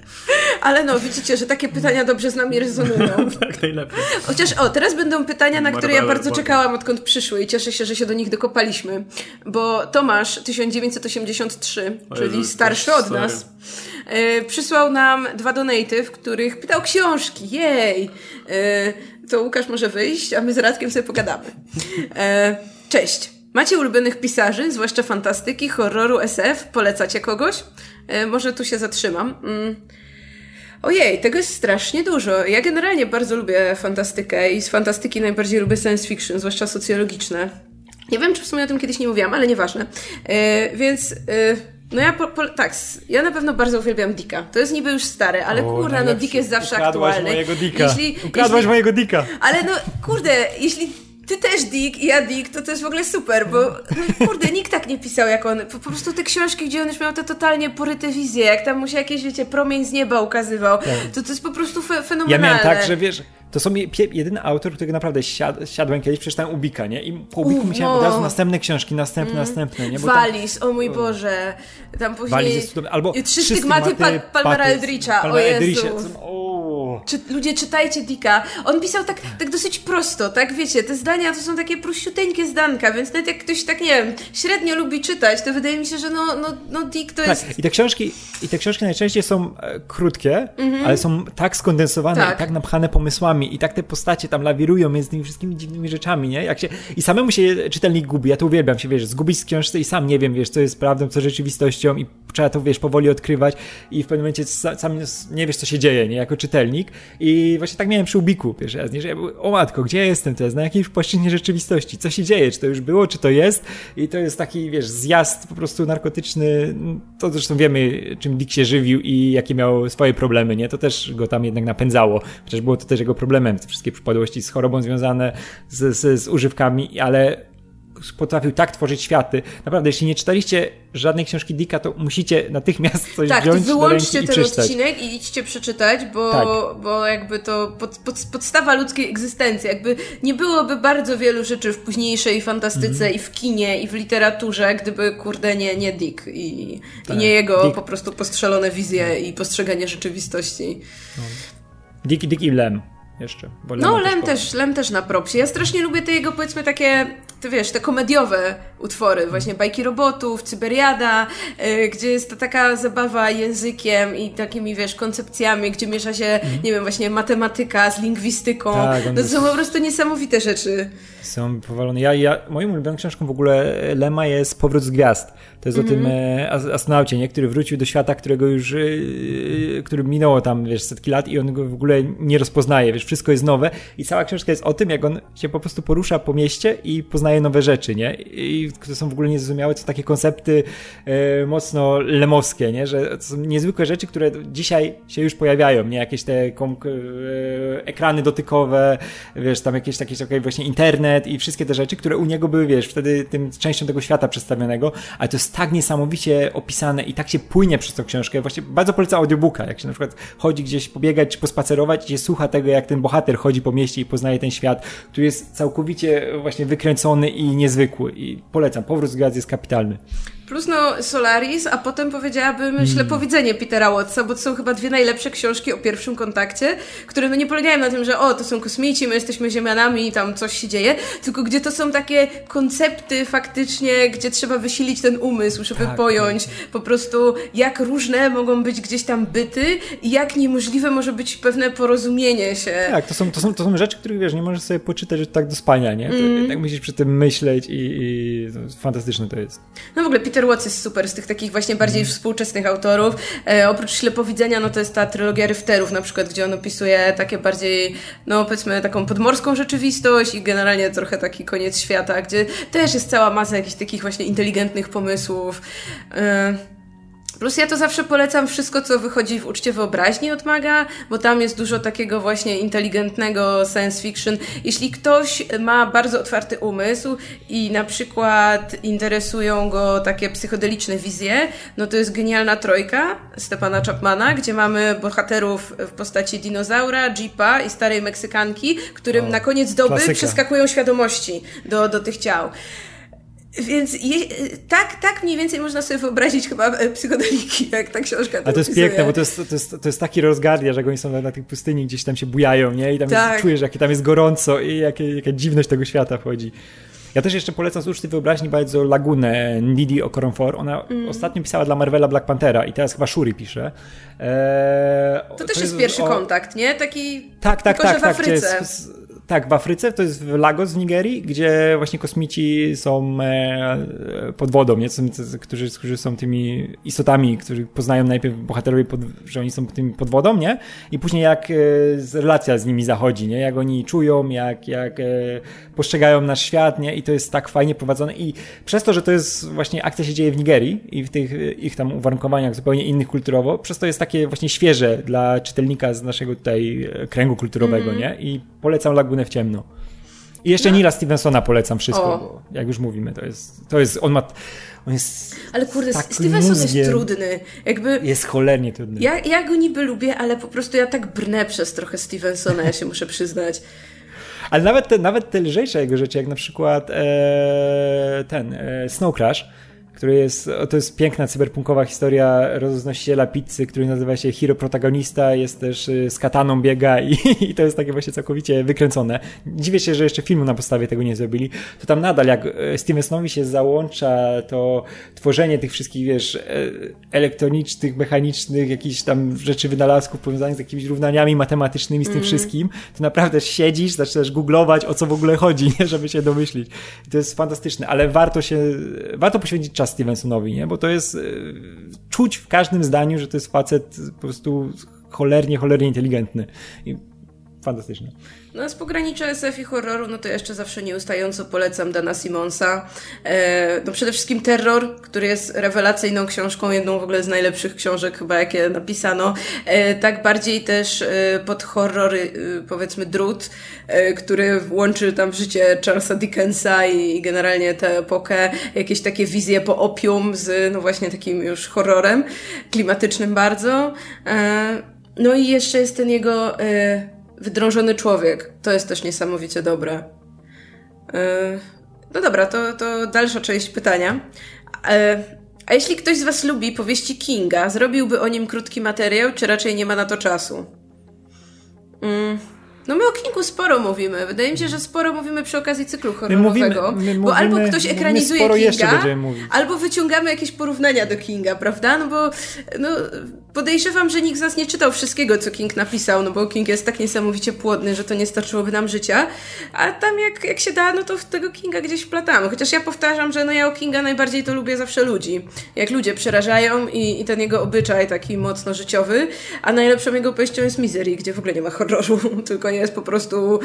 Ale no, widzicie, że takie pytania dobrze z nami rezonują. tak, najlepiej. Chociaż, o, teraz będą pytania, na które ja bardzo czekałam, odkąd przyszły i cieszę się, że się do nich dokopaliśmy. Bo Tomasz, 1983, czyli starszy od nas, yy, przysłał nam dwa donaty, w których pytał książki. Jej! Yy, to Łukasz może wyjść, a my z Radkiem sobie pogadamy. Cześć. Macie ulubionych pisarzy, zwłaszcza fantastyki, horroru, SF? Polecacie kogoś? E, może tu się zatrzymam. Mm. Ojej, tego jest strasznie dużo. Ja generalnie bardzo lubię fantastykę i z fantastyki najbardziej lubię science fiction, zwłaszcza socjologiczne. Nie wiem, czy w sumie o tym kiedyś nie mówiłam, ale nieważne. E, więc... E, no ja po, po, tak, ja na pewno bardzo uwielbiam Dicka. To jest niby już stare, ale o, kurna, no Dick jest zawsze Ukradłaś aktualny. mojego Dicka. Jeśli, Ukradłaś jeśli, mojego Dicka. Ale no, kurde, jeśli ty też Dick i ja Dick, to też w ogóle super, bo no, kurde, nikt tak nie pisał jak on. Po, po, prostu te książki, gdzie on już miał te totalnie poryte wizje, jak tam mu się jakieś, wiecie, promień z nieba ukazywał, tak. to to jest po prostu fe fenomenalne. Ja miałem tak, że wiesz, to są jedyny autor, którego naprawdę siad, siadłem kiedyś, przeczytałem Ubika, nie? I po Ubiku musiałem no. od razu następne książki, następne, mm. następne, nie? Bo Walis, tam, o mój Boże. Tam później... Walis jest Albo Trzy stygmaty, stygmaty Palmera Eldricha, o Jezu. Czy, ludzie, czytajcie Dicka. On pisał tak, tak dosyć prosto, tak? Wiecie, te zdania to są takie prościuteńkie zdanka, więc nawet jak ktoś tak, nie wiem, średnio lubi czytać, to wydaje mi się, że no, no, no Dick to tak. jest... I te książki, i te książki najczęściej są e, krótkie, mhm. ale są tak skondensowane tak. i tak napchane pomysłami i tak te postacie tam lawirują między tymi wszystkimi dziwnymi rzeczami, nie? Jak się, I samemu się czytelnik gubi, ja to uwielbiam się, wiesz, zgubić w książce i sam nie wiem, wiesz, co jest prawdą, co rzeczywistością i trzeba to, wiesz, powoli odkrywać i w pewnym momencie sam nie wiesz, co się dzieje, nie? Jako czytelnik i właśnie tak miałem przy Ubiku pierwszy raz, nie? Że ja był, o matko, gdzie ja jestem teraz? Na jakiejś płaszczyźnie rzeczywistości? Co się dzieje? Czy to już było, czy to jest? I to jest taki, wiesz, zjazd po prostu narkotyczny, to zresztą wiemy, czym Dick się żywił i jakie miał swoje problemy, nie? To też go tam jednak napędzało, chociaż było to też jego problemem, te wszystkie przypadłości z chorobą związane z, z, z używkami, ale potrafił tak tworzyć światy. Naprawdę, jeśli nie czytaliście żadnej książki Dicka, to musicie natychmiast coś tak, wziąć wyłączcie do ten odcinek i idźcie przeczytać, bo, tak. bo jakby to pod, pod, podstawa ludzkiej egzystencji. Jakby nie byłoby bardzo wielu rzeczy w późniejszej fantastyce mm. i w kinie i w literaturze, gdyby kurde nie, nie Dick i, tak. i nie jego Dick. po prostu postrzelone wizje i postrzeganie rzeczywistości. No. Dick, Dick i Lem jeszcze. no, Lem też, Lem też na propsie. Ja strasznie lubię te jego, powiedzmy, takie, ty wiesz, te komediowe utwory, właśnie Bajki Robotów, Cyberiada, yy, gdzie jest to taka zabawa językiem i takimi, wiesz, koncepcjami, gdzie miesza się, mm. nie wiem, właśnie matematyka z lingwistyką. Tak, to jest... są po prostu niesamowite rzeczy. Są powalone. Ja, ja, moją ulubioną książką w ogóle Lema jest Powrót z Gwiazd. To jest mm o tym mhm. e, astronaucie, nie? który wrócił do świata, którego już, e, który minęło tam, wiesz, setki lat i on go w ogóle nie rozpoznaje, wiesz, wszystko jest nowe i cała książka jest o tym, jak on się po prostu porusza po mieście i poznaje nowe rzeczy, nie? I które są w ogóle niezrozumiałe, to takie koncepty e, mocno lemowskie, nie? Że to są niezwykłe rzeczy, które dzisiaj się już pojawiają, nie? Jakieś te e, ekrany dotykowe, wiesz, tam jakieś takie, takie właśnie internet i wszystkie te rzeczy, które u niego były, wiesz, wtedy tym częścią tego świata przedstawionego, ale to jest tak niesamowicie opisane i tak się płynie przez tą książkę. Właśnie bardzo polecam audiobooka, jak się na przykład chodzi gdzieś pobiegać czy pospacerować i się słucha tego, jak ten bohater chodzi po mieście i poznaje ten świat, który jest całkowicie właśnie wykręcony i niezwykły. I polecam, Powrót z Gwiazd jest kapitalny. Plus no Solaris, a potem powiedziałabym mm. Ślepowidzenie Petera Wattsa, bo to są chyba dwie najlepsze książki o pierwszym kontakcie, które no nie polegają na tym, że o, to są kosmici, my jesteśmy ziemianami i tam coś się dzieje, tylko gdzie to są takie koncepty faktycznie, gdzie trzeba wysilić ten umysł, żeby tak, pojąć tak. po prostu jak różne mogą być gdzieś tam byty i jak niemożliwe może być pewne porozumienie się. Tak, to są, to są, to są rzeczy, których wiesz, nie możesz sobie poczytać tak do spania, nie? Mm. Tak musisz przy tym myśleć i, i fantastyczne to jest. No w ogóle Peter Watts jest super z tych takich właśnie bardziej mm. współczesnych autorów. E, oprócz Ślepowidzenia, no to jest ta trylogia Ryfterów na przykład, gdzie on opisuje takie bardziej, no powiedzmy taką podmorską rzeczywistość i generalnie trochę taki koniec świata, gdzie też jest cała masa jakichś takich właśnie inteligentnych pomysłów. E, Plus ja to zawsze polecam wszystko, co wychodzi w uczcie wyobraźni od Maga, bo tam jest dużo takiego właśnie inteligentnego science fiction. Jeśli ktoś ma bardzo otwarty umysł i na przykład interesują go takie psychodeliczne wizje, no to jest genialna trojka Stepana Chapmana, gdzie mamy bohaterów w postaci dinozaura, jeepa i starej Meksykanki, którym o, na koniec doby klasyka. przeskakują świadomości do, do tych ciał. Więc je, tak, tak mniej więcej można sobie wyobrazić chyba e, psychodeliki, jak ta książka to A to jest opisuje. piękne, bo to jest, to, jest, to jest taki rozgardia, że oni są na, na tej pustyni, gdzieś tam się bujają, nie? I tam tak. jest, czujesz, jakie tam jest gorąco i jakie, jaka dziwność tego świata wchodzi. Ja też jeszcze polecam z uczty wyobraźni bardzo Lagunę Nidi Okoronfor. Ona mm. ostatnio pisała dla Marvela Black Panthera i teraz chyba Shuri pisze. Eee, to, to, też jest, jest pierwszy o... kontakt, nie? Taki tak, tak, tylko, tak, że w tak, Afryce. Jest, tak, w Afryce, to jest w Lagos w Nigerii, gdzie właśnie kosmici są e, pod wodą, nie? Są, którzy, którzy są tymi istotami, którzy poznają najpierw bohaterowie, pod, że oni są tymi pod wodą, nie? I później jak e, relacja z nimi zachodzi, nie? Jak oni czują, jak, jak e, postrzegają nasz świat, nie? I to jest tak fajnie prowadzone i przez to, że to jest właśnie akcja się dzieje w Nigerii i w tych ich tam uwarunkowaniach zupełnie innych kulturowo, przez to jest takie właśnie świeże dla czytelnika z naszego tutaj kręgu kulturowego, mm. nie? I polecam Lagunę w ciemno. I jeszcze no. Nila Stevensona polecam wszystko, bo jak już mówimy, to jest, to jest on ma, on jest Ale kurde, Stevenson mózgiem. jest trudny. Jakby, jest cholernie trudny. Ja, ja go niby lubię, ale po prostu ja tak brnę przez trochę Stevensona, ja się muszę przyznać. Ale nawet te, nawet te lżejsze jego rzeczy, jak na przykład e, ten e, Snow Crash, który jest, to jest piękna cyberpunkowa historia roznosiciela pizzy, który nazywa się Hero Protagonista, jest też y, z kataną biega i, i, to jest takie właśnie całkowicie wykręcone. Dziwię się, że jeszcze filmu na podstawie tego nie zrobili. To tam nadal, jak y, Stevensonowi się załącza to tworzenie tych wszystkich, wiesz, y, elektronicznych, mechanicznych, jakichś tam rzeczy wynalazków powiązanych z jakimiś równaniami matematycznymi, z tym mm. wszystkim, to naprawdę siedzisz, zaczynasz googlować, o co w ogóle chodzi, nie? żeby się domyślić. I to jest fantastyczne, ale warto się, warto poświęcić czas Stevensonowi, nie? Bo to jest y, czuć w każdym zdaniu, że to jest facet po prostu cholernie, cholernie inteligentny. I fantastyczne. No z pogranicza SF i horroru, no to jeszcze zawsze nieustająco polecam Dana Simonsa. E, no przede wszystkim Terror, który jest rewelacyjną książką, jedną w ogóle z najlepszych książek chyba, jakie napisano. E, tak bardziej też e, pod horror, e, powiedzmy Drut, e, który łączy tam życie Charlesa Dickensa i, i generalnie tę epokę, jakieś takie wizje po opium z, no właśnie takim już horrorem, klimatycznym bardzo. E, no i jeszcze jest ten jego Wydrążony człowiek. To jest też niesamowicie dobre. E, no dobra, to, to dalsza część pytania. E, a jeśli ktoś z Was lubi powieści Kinga, zrobiłby o nim krótki materiał, czy raczej nie ma na to czasu? Mm. No my o Kingu sporo mówimy. Wydaje mi się, że sporo mówimy przy okazji cyklu horrorowego. My mówimy, my bo albo ktoś ekranizuje Kinga, albo wyciągamy jakieś porównania do Kinga, prawda? No bo no, podejrzewam, że nikt z nas nie czytał wszystkiego, co King napisał, no bo King jest tak niesamowicie płodny, że to nie starczyłoby nam życia. A tam jak, jak się da, no to tego Kinga gdzieś wplatamy. Chociaż ja powtarzam, że no ja o Kinga najbardziej to lubię zawsze ludzi. Jak ludzie przerażają i, i ten jego obyczaj taki mocno życiowy, a najlepszą jego opowieścią jest Misery, gdzie w ogóle nie ma horroru, tylko jest po prostu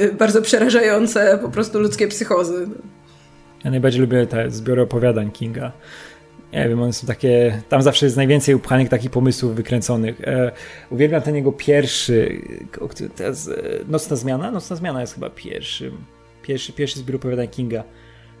yy, bardzo przerażające, po prostu ludzkie psychozy. Ja najbardziej lubię te zbiory opowiadań Kinga. Nie wiem, one są takie. Tam zawsze jest najwięcej upchanych takich pomysłów wykręconych. E, uwielbiam ten jego pierwszy. Teraz, e, Nocna zmiana? Nocna zmiana jest chyba pierwszym. Pierwszy, pierwszy zbiór opowiadań Kinga.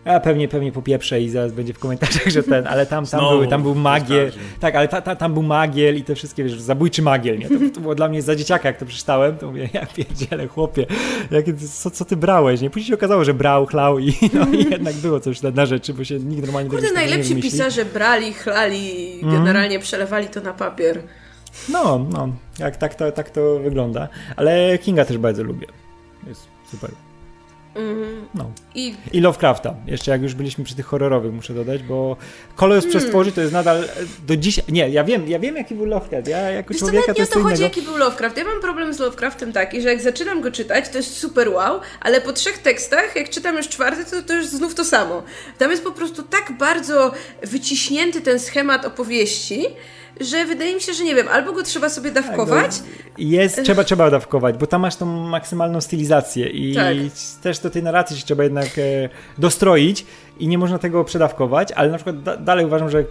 A pewnie, pewnie popieprze i zaraz będzie w komentarzach, że ten, ale tam, tam, były, tam był magiel. Tak, ale ta, ta, tam był magiel i te wszystkie, wiesz, zabójczy magiel, nie? To, to, było dla mnie za dzieciaka, jak to przeczytałem, to mówię, ja pierdzielę, chłopie, jak, co, co ty brałeś, nie? Później się okazało, że brał, chlał i, no, i jednak było coś na rzeczy, bo się nikt normalnie Kurde, najlepsi nie pisarze brali, chlali, mm. generalnie przelewali to na papier. No, no, jak, tak, to, tak to wygląda. Ale Kinga też bardzo lubię. Jest super. Mm. No. I... I Lovecrafta. Jeszcze jak już byliśmy przy tych horrorowych, muszę dodać, bo Kolor z mm. przestworzy to jest nadal do dziś. Nie, ja wiem, ja wiem jaki był Lovecraft. Ja jako Wiesz, człowieka to, nie o to chodzi, jaki był Lovecraft. Ja mam problem z Lovecraftem taki, że jak zaczynam go czytać, to jest super wow, ale po trzech tekstach, jak czytam już czwarty, to, to już znów to samo. Tam jest po prostu tak bardzo wyciśnięty ten schemat opowieści, że wydaje mi się, że nie wiem, albo go trzeba sobie dawkować. Tak, jest, trzeba, trzeba dawkować, bo tam masz tą maksymalną stylizację i tak. też do tej narracji się trzeba jednak e, dostroić i nie można tego przedawkować, ale na przykład da dalej uważam, że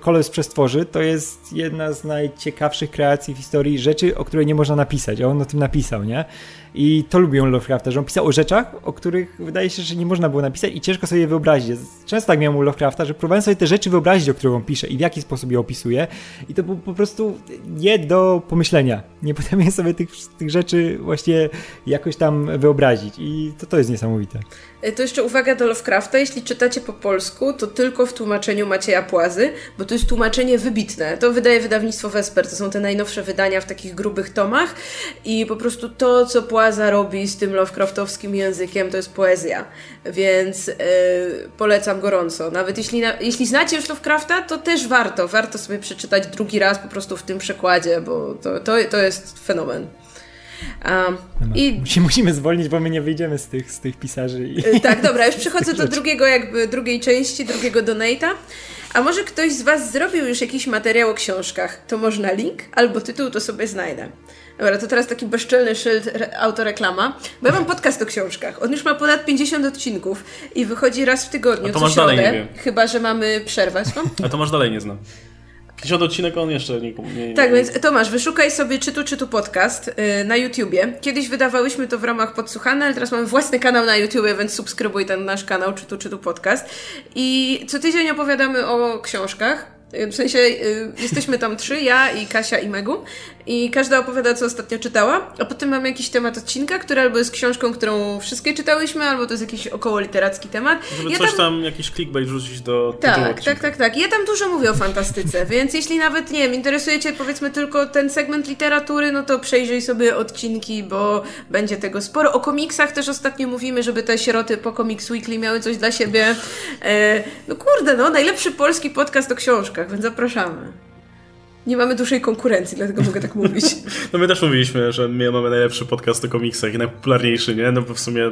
Kolor z Przestworzy to jest jedna z najciekawszych kreacji w historii rzeczy, o której nie można napisać, a on o tym napisał, nie? I to lubią Lovecrafta, że on pisał o rzeczach, o których wydaje się, że nie można było napisać i ciężko sobie je wyobrazić. Często tak miałem u Lovecrafta, że próbowałem sobie te rzeczy wyobrazić, o których on pisze i w jaki sposób je opisuje i to było po prostu nie do pomyślenia. Nie potrafię sobie tych, tych rzeczy właśnie jakoś tam wyobrazić i to, to jest niesamowite. E, to jeszcze uwaga do Lovecrafta, jeśli czytacie po polsku, to tylko w tłumaczeniu Macieja Płazy, bo to jest tłumaczenie wybitne. To wydaje wydawnictwo Vesper, to są te najnowsze wydania w takich grubych tomach i po prostu to, co Płaza robi z tym Lovecraftowskim językiem, to jest poezja. Więc yy, polecam gorąco. Nawet jeśli, na, jeśli znacie już Lovecrafta, to też warto. Warto sobie przeczytać drugi raz po prostu w tym przekładzie, bo to, to, to jest fenomen. Um, i... Musimy zwolnić, bo my nie wyjdziemy z tych, z tych pisarzy. I... Tak, dobra, już przechodzę do drugiego jakby, drugiej części, drugiego donate'a. A może ktoś z Was zrobił już jakiś materiał o książkach? To można link albo tytuł, to sobie znajdę. Dobra, to teraz taki bezczelny szyld autoreklama, bo ja mam podcast o książkach. On już ma ponad 50 odcinków i wychodzi raz w tygodniu, A to masz dalej nie wiem. chyba, że mamy przerwać. No? A to masz dalej nie znam. 50 odcinek on jeszcze nie, nie Tak, więc Tomasz, wyszukaj sobie Czytu Czytu Podcast yy, na YouTubie. Kiedyś wydawałyśmy to w ramach Podsłuchane, ale teraz mamy własny kanał na YouTubie, więc subskrybuj ten nasz kanał Czytu Czytu Podcast. I co tydzień opowiadamy o książkach. W sensie y, jesteśmy tam trzy, ja i Kasia i Megu i każda opowiada, co ostatnio czytała, a potem mamy jakiś temat odcinka, który albo jest książką, którą wszystkie czytałyśmy, albo to jest jakiś około literacki temat. Żeby ja coś tam, tam, jakiś clickbait rzucić do Tak, tak, tak, tak. Ja tam dużo mówię o fantastyce, więc jeśli nawet, nie wiem, interesuje Cię powiedzmy tylko ten segment literatury, no to przejrzyj sobie odcinki, bo będzie tego sporo. O komiksach też ostatnio mówimy, żeby te sieroty po Comics Weekly miały coś dla siebie. E, no kurde, no, najlepszy polski podcast o książkach, więc zapraszamy. Nie mamy dużej konkurencji, dlatego mogę tak mówić. No my też mówiliśmy, że my mamy najlepszy podcast o komiksach i najpopularniejszy, nie? No bo w sumie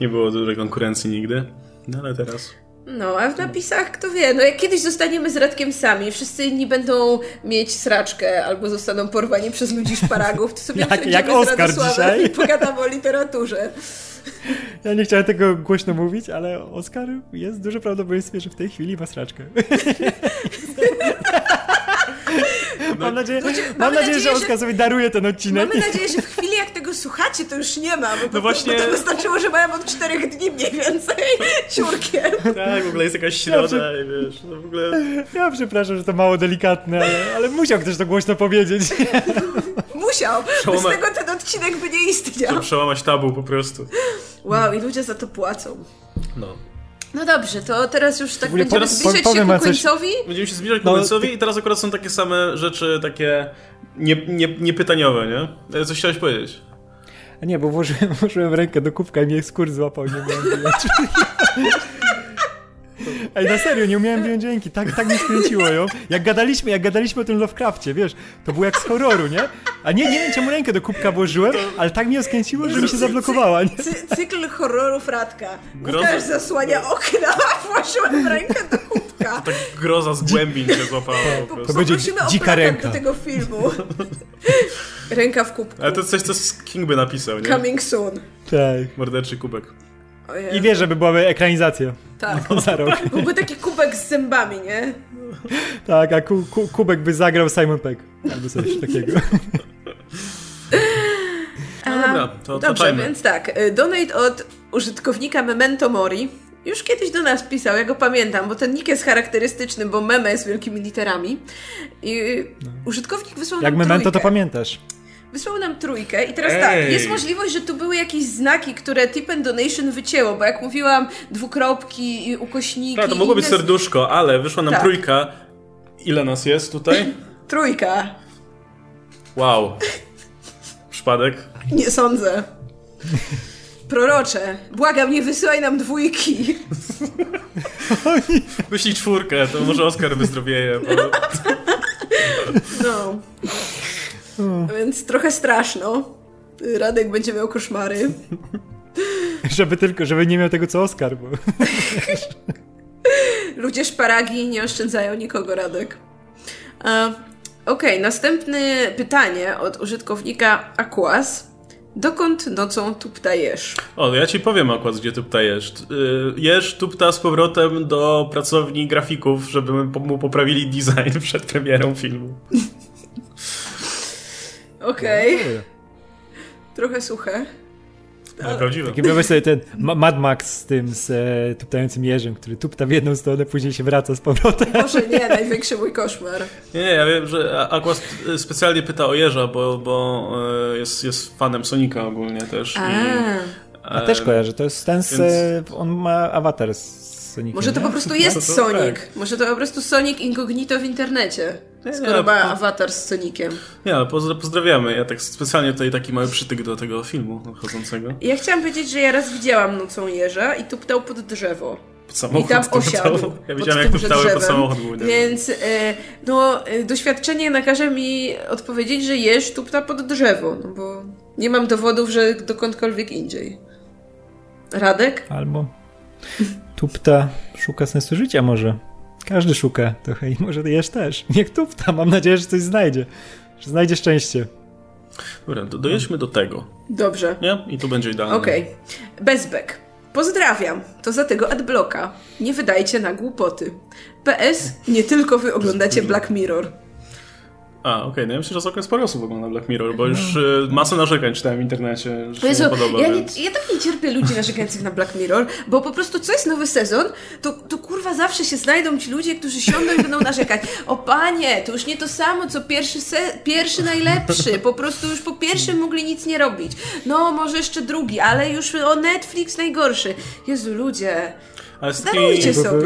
nie było dużej konkurencji nigdy. No ale teraz... No, a w napisach kto wie, no jak kiedyś zostaniemy z Radkiem sami, wszyscy inni będą mieć sraczkę albo zostaną porwani przez ludzi szparagów, to sobie jak, jak Oskar dzisiaj. i pogadamy o literaturze. Ja nie chciałem tego głośno mówić, ale Oskar jest duże prawdopodobieństwo, że w tej chwili ma sraczkę. No, mam nadzieję, znaczy, mam nadzieję, nadzieję że Oskar sobie daruje ten odcinek. Mamy nadzieję, że w chwili jak tego słuchacie, to już nie ma, bo no właśnie... to wystarczyło, że mają od czterech dni mniej więcej ciurkiem. Tak, w ogóle jest jakaś środa ja, i wiesz, no w ogóle... Ja przepraszam, że to mało delikatne, ale, ale musiał ktoś to głośno powiedzieć. Musiał, Przełama... bez tego ten odcinek by nie istniał. Trzeba przełamać tabu po prostu. Wow, i ludzie za to płacą. No. No dobrze, to teraz już tak będziemy teraz zbliżać się ku końcowi. Będziemy się zbliżać ku no, końcowi i teraz akurat są takie same rzeczy, takie nie, nie, niepytaniowe, nie? Coś chciałeś powiedzieć? A nie, bo włożyłem, włożyłem rękę do kubka i mnie skór złapał, nie miałem Ej, na serio, nie umiałem wyjąć ręki. Tak, tak mi skręciło ją. Jak gadaliśmy, jak gadaliśmy o tym Lovecraftie, wiesz, to było jak z horroru, nie? A nie, nie wiem czemu rękę do kubka włożyłem, ale tak mnie skręciło, że mi się zablokowała. Nie? Cy, cykl horrorów Radka. Łukasz zasłania okna, a włożyłem rękę do kubka. To tak groza z głębin się złapała. Po to będzie dzika ręka. do tego filmu. Ręka w kubku. Ale to coś, co King by napisał, nie? Coming soon. Tak. Morderczy kubek. I wie, żeby byłaby ekranizacja. Tak. Za rok. Byłby taki kubek z zębami, nie? Tak, a ku, ku, kubek by zagrał Simon Peck. Albo coś takiego. No dobra, to Dobrze, więc tak. Y, donate od użytkownika Memento Mori. Już kiedyś do nas pisał, ja go pamiętam, bo ten nick jest charakterystyczny, bo meme jest wielkimi literami. I no. użytkownik wysłał Jak nam Memento trójkę. to pamiętasz. Wysłał nam trójkę i teraz tak, Ej. tak, jest możliwość, że tu były jakieś znaki, które Tip and Donation wycięło, bo jak mówiłam, dwukropki i ukośniki... Tak, to mogło być serduszko, ale wyszła nam tak. trójka. Ile nas jest tutaj? Trójka. Wow. Przypadek? Nie sądzę. Prorocze, błagam, nie wysyłaj nam dwójki. Wyślij czwórkę, to może Oskar wyzdrowieje. Bo... No. Więc trochę straszno. Radek będzie miał koszmary. żeby tylko, żeby nie miał tego co Oskar, bo... Ludzie szparagi nie oszczędzają nikogo, Radek. Uh, Okej, okay, następne pytanie od użytkownika Aquas. Dokąd nocą tupta jesz? O, ja ci powiem akurat, gdzie tupta jesz. Y, jesz tupta z powrotem do pracowni grafików, żeby mu poprawili design przed premierą filmu. Okej. Okay. Trochę suche. Ale prawdziwe. Taki wyobraź sobie ten Mad Max z tym, z e, tuptającym jeżem, który tupta w jedną stronę, później się wraca z powrotem. Może nie, największy mój koszmar. Nie, ja wiem, że Aquas specjalnie pyta o jeża, bo, bo e, jest, jest fanem Sonika ogólnie też. A, i, A też kojarzę, to jest ten, z, więc... on ma awatar z Sonicem, Może to nie? po prostu jest no to, Sonic. Tak. Może to po prostu Sonic incognito w internecie. Skoro ma awatar z Soniciem. Nie, ale pozdrawiamy. Ja tak specjalnie tutaj taki mały przytyk do tego filmu chodzącego. Ja chciałam powiedzieć, że ja raz widziałam Nocą Jeża i tuptał pod drzewo. Pod samochód I tam osiadł. Ja widziałem, jak tuptały pod samochód. Był, Więc e, no, e, doświadczenie nakaże mi odpowiedzieć, że jeż tupta pod drzewo, no bo Nie mam dowodów, że dokądkolwiek indziej. Radek? Albo Tupta szuka sensu życia może. Każdy szuka trochę i może jesz też. Niech Tupta, mam nadzieję, że coś znajdzie. Że znajdzie szczęście. Dobra, do, dojedźmy do tego. Dobrze. Nie? I to będzie idealne. Okej. Okay. Bezbek. Pozdrawiam. To za tego adblocka. Nie wydajcie na głupoty. PS, nie tylko wy oglądacie Black Mirror. A, okej, okay. no ja myślę, że całkiem sporo osób ogląda Black Mirror, bo już y, masę narzekań czytałem w internecie, że Jezu, się nie podoba. Ja, więc... nie, ja tak nie cierpię ludzi narzekających na Black Mirror, bo po prostu co jest nowy sezon, to, to kurwa zawsze się znajdą ci ludzie, którzy siądą i będą narzekać. O panie, to już nie to samo, co pierwszy, se- pierwszy najlepszy. Po prostu już po pierwszym mogli nic nie robić. No, może jeszcze drugi, ale już o Netflix najgorszy. Jezu, ludzie. Ale z takimi,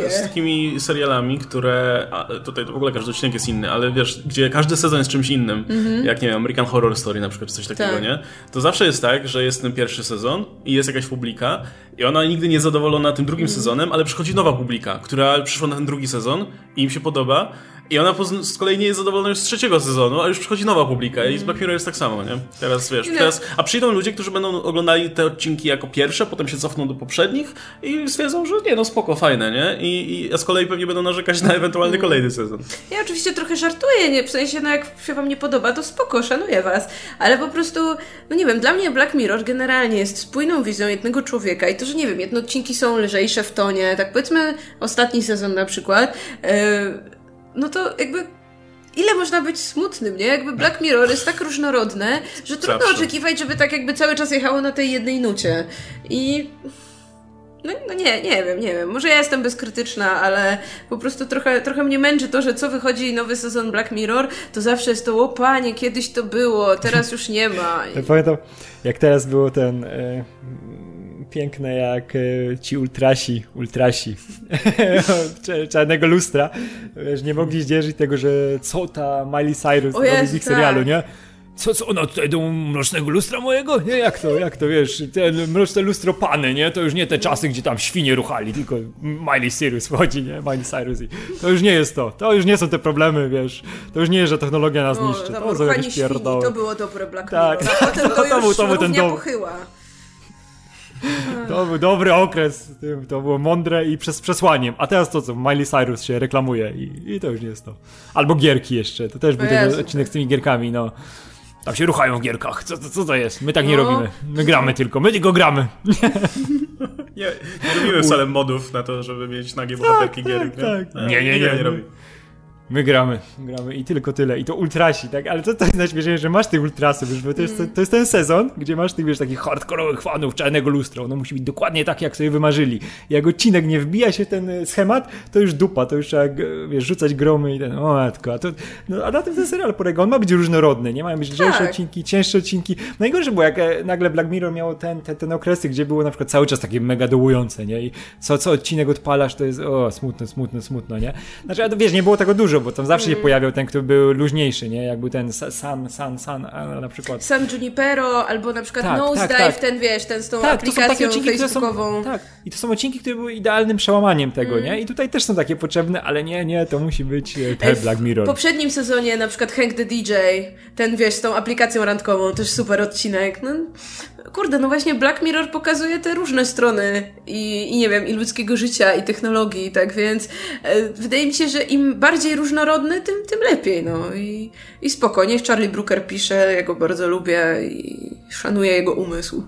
z takimi serialami, które. tutaj w ogóle każdy odcinek jest inny, ale wiesz, gdzie każdy sezon jest czymś innym, mm-hmm. jak nie wiem, American Horror Story na przykład, coś takiego, tak. nie? To zawsze jest tak, że jest ten pierwszy sezon i jest jakaś publika i ona nigdy nie jest zadowolona tym drugim mm. sezonem, ale przychodzi nowa publika, która przyszła na ten drugi sezon i im się podoba i ona z kolei nie jest zadowolona już z trzeciego sezonu, a już przychodzi nowa publika i z Black Mirror jest tak samo, nie? Teraz wiesz, teraz, a przyjdą ludzie, którzy będą oglądali te odcinki jako pierwsze, potem się cofną do poprzednich i stwierdzą, że nie, no spoko, fajne, nie? I, i a z kolei pewnie będą narzekać na ewentualny mm. kolejny sezon. Ja oczywiście trochę żartuję, nie? W sensie, no jak się wam nie podoba, to spoko, szanuję was, ale po prostu, no nie wiem, dla mnie Black Mirror generalnie jest spójną wizją jednego człowieka i to, że nie wiem, jedne odcinki są lżejsze w tonie, tak powiedzmy ostatni sezon na przykład, yy, no to jakby ile można być smutnym, nie? Jakby Black Mirror jest tak różnorodne, że trudno Zawsze. oczekiwać, żeby tak jakby cały czas jechało na tej jednej nucie. I... No, no, nie, nie wiem, nie wiem. Może ja jestem bezkrytyczna, ale po prostu trochę, trochę mnie męczy to, że co wychodzi nowy sezon Black Mirror, to zawsze jest to, o panie, kiedyś to było, teraz już nie ma. Ja pamiętam, jak teraz było ten... Y piękne jak e, ci ultrasi, ultrasi czarnego lustra, wiesz, nie mogli zdzierżyć tego, że co ta Miley Cyrus robi z ich serialu, tak. nie? Co, co ona tutaj do mrocznego lustra mojego? Nie, jak to, jak to, wiesz, ten mroczne lustro pany, nie? To już nie te czasy, gdzie tam świnie ruchali, tylko Miley Cyrus wchodzi, nie? Miley Cyrus i to już nie jest to. To już nie są te problemy, wiesz. To już nie jest, że technologia nas no, niszczy. To, są jakieś pierdoły. To było dobre Black. Mirror. Tak. potem to, to, to, był, to był ten dom. To był dobry okres, to było mądre i przez przesłaniem. A teraz to co, Miley Cyrus się reklamuje i, i to już nie jest to. Albo gierki jeszcze, to też był ten odcinek z tymi gierkami, no. Tam się ruchają w gierkach. Co, co, co to jest? My tak nie no. robimy. My gramy tylko. My tylko gramy. Nie, nie robimy wcale modów na to, żeby mieć nagie bohaterki tak, gierek. Tak, tak. Nie, nie, nie, nie, nie, nie My gramy, gramy i tylko tyle. I to ultrasi, tak? Ale co to jest najśmieszniejsze, że masz tych ultrasów, bo to jest, to jest ten sezon, gdzie masz tych, wiesz, takich hardkorowych fanów czarnego lustra. Ono musi być dokładnie tak, jak sobie wymarzyli. Jak odcinek nie wbija się ten e, schemat, to już dupa, to już trzeba, wiesz, rzucać gromy i ten, o matko. A, to, no, a na tym ten serial polega, on ma być różnorodny, nie? Mają być lżejsze tak. odcinki, cięższe odcinki. Najgorsze było, jak e, nagle Black Mirror miało ten, ten, ten okresy, gdzie było na przykład cały czas takie mega dołujące, nie? I co, co odcinek odpalasz, to jest, o, smutno, smutno, smutno, nie? Znaczy, a wiesz, nie było tego dużo, bo tam zawsze się mm. pojawiał ten, który był luźniejszy, nie? Jak był ten San, San, San, na przykład. San Junipero, albo na przykład tak, Nosedive, tak, tak. ten wiesz, ten z tą tak, aplikacją takie facebookową. Są, tak, i to są odcinki, które były idealnym przełamaniem tego, mm. nie? I tutaj też są takie potrzebne, ale nie, nie, to musi być e, ten Black Mirror. W poprzednim sezonie na przykład Hank the DJ, ten wiesz, z tą aplikacją randkową, też super odcinek. No, kurde, no właśnie Black Mirror pokazuje te różne strony i, i nie wiem, i ludzkiego życia, i technologii, tak więc e, wydaje mi się, że im bardziej różnorodny, tym, tym lepiej, no i, i spokojnie. Charlie Brooker pisze, ja go bardzo lubię i szanuję jego umysł.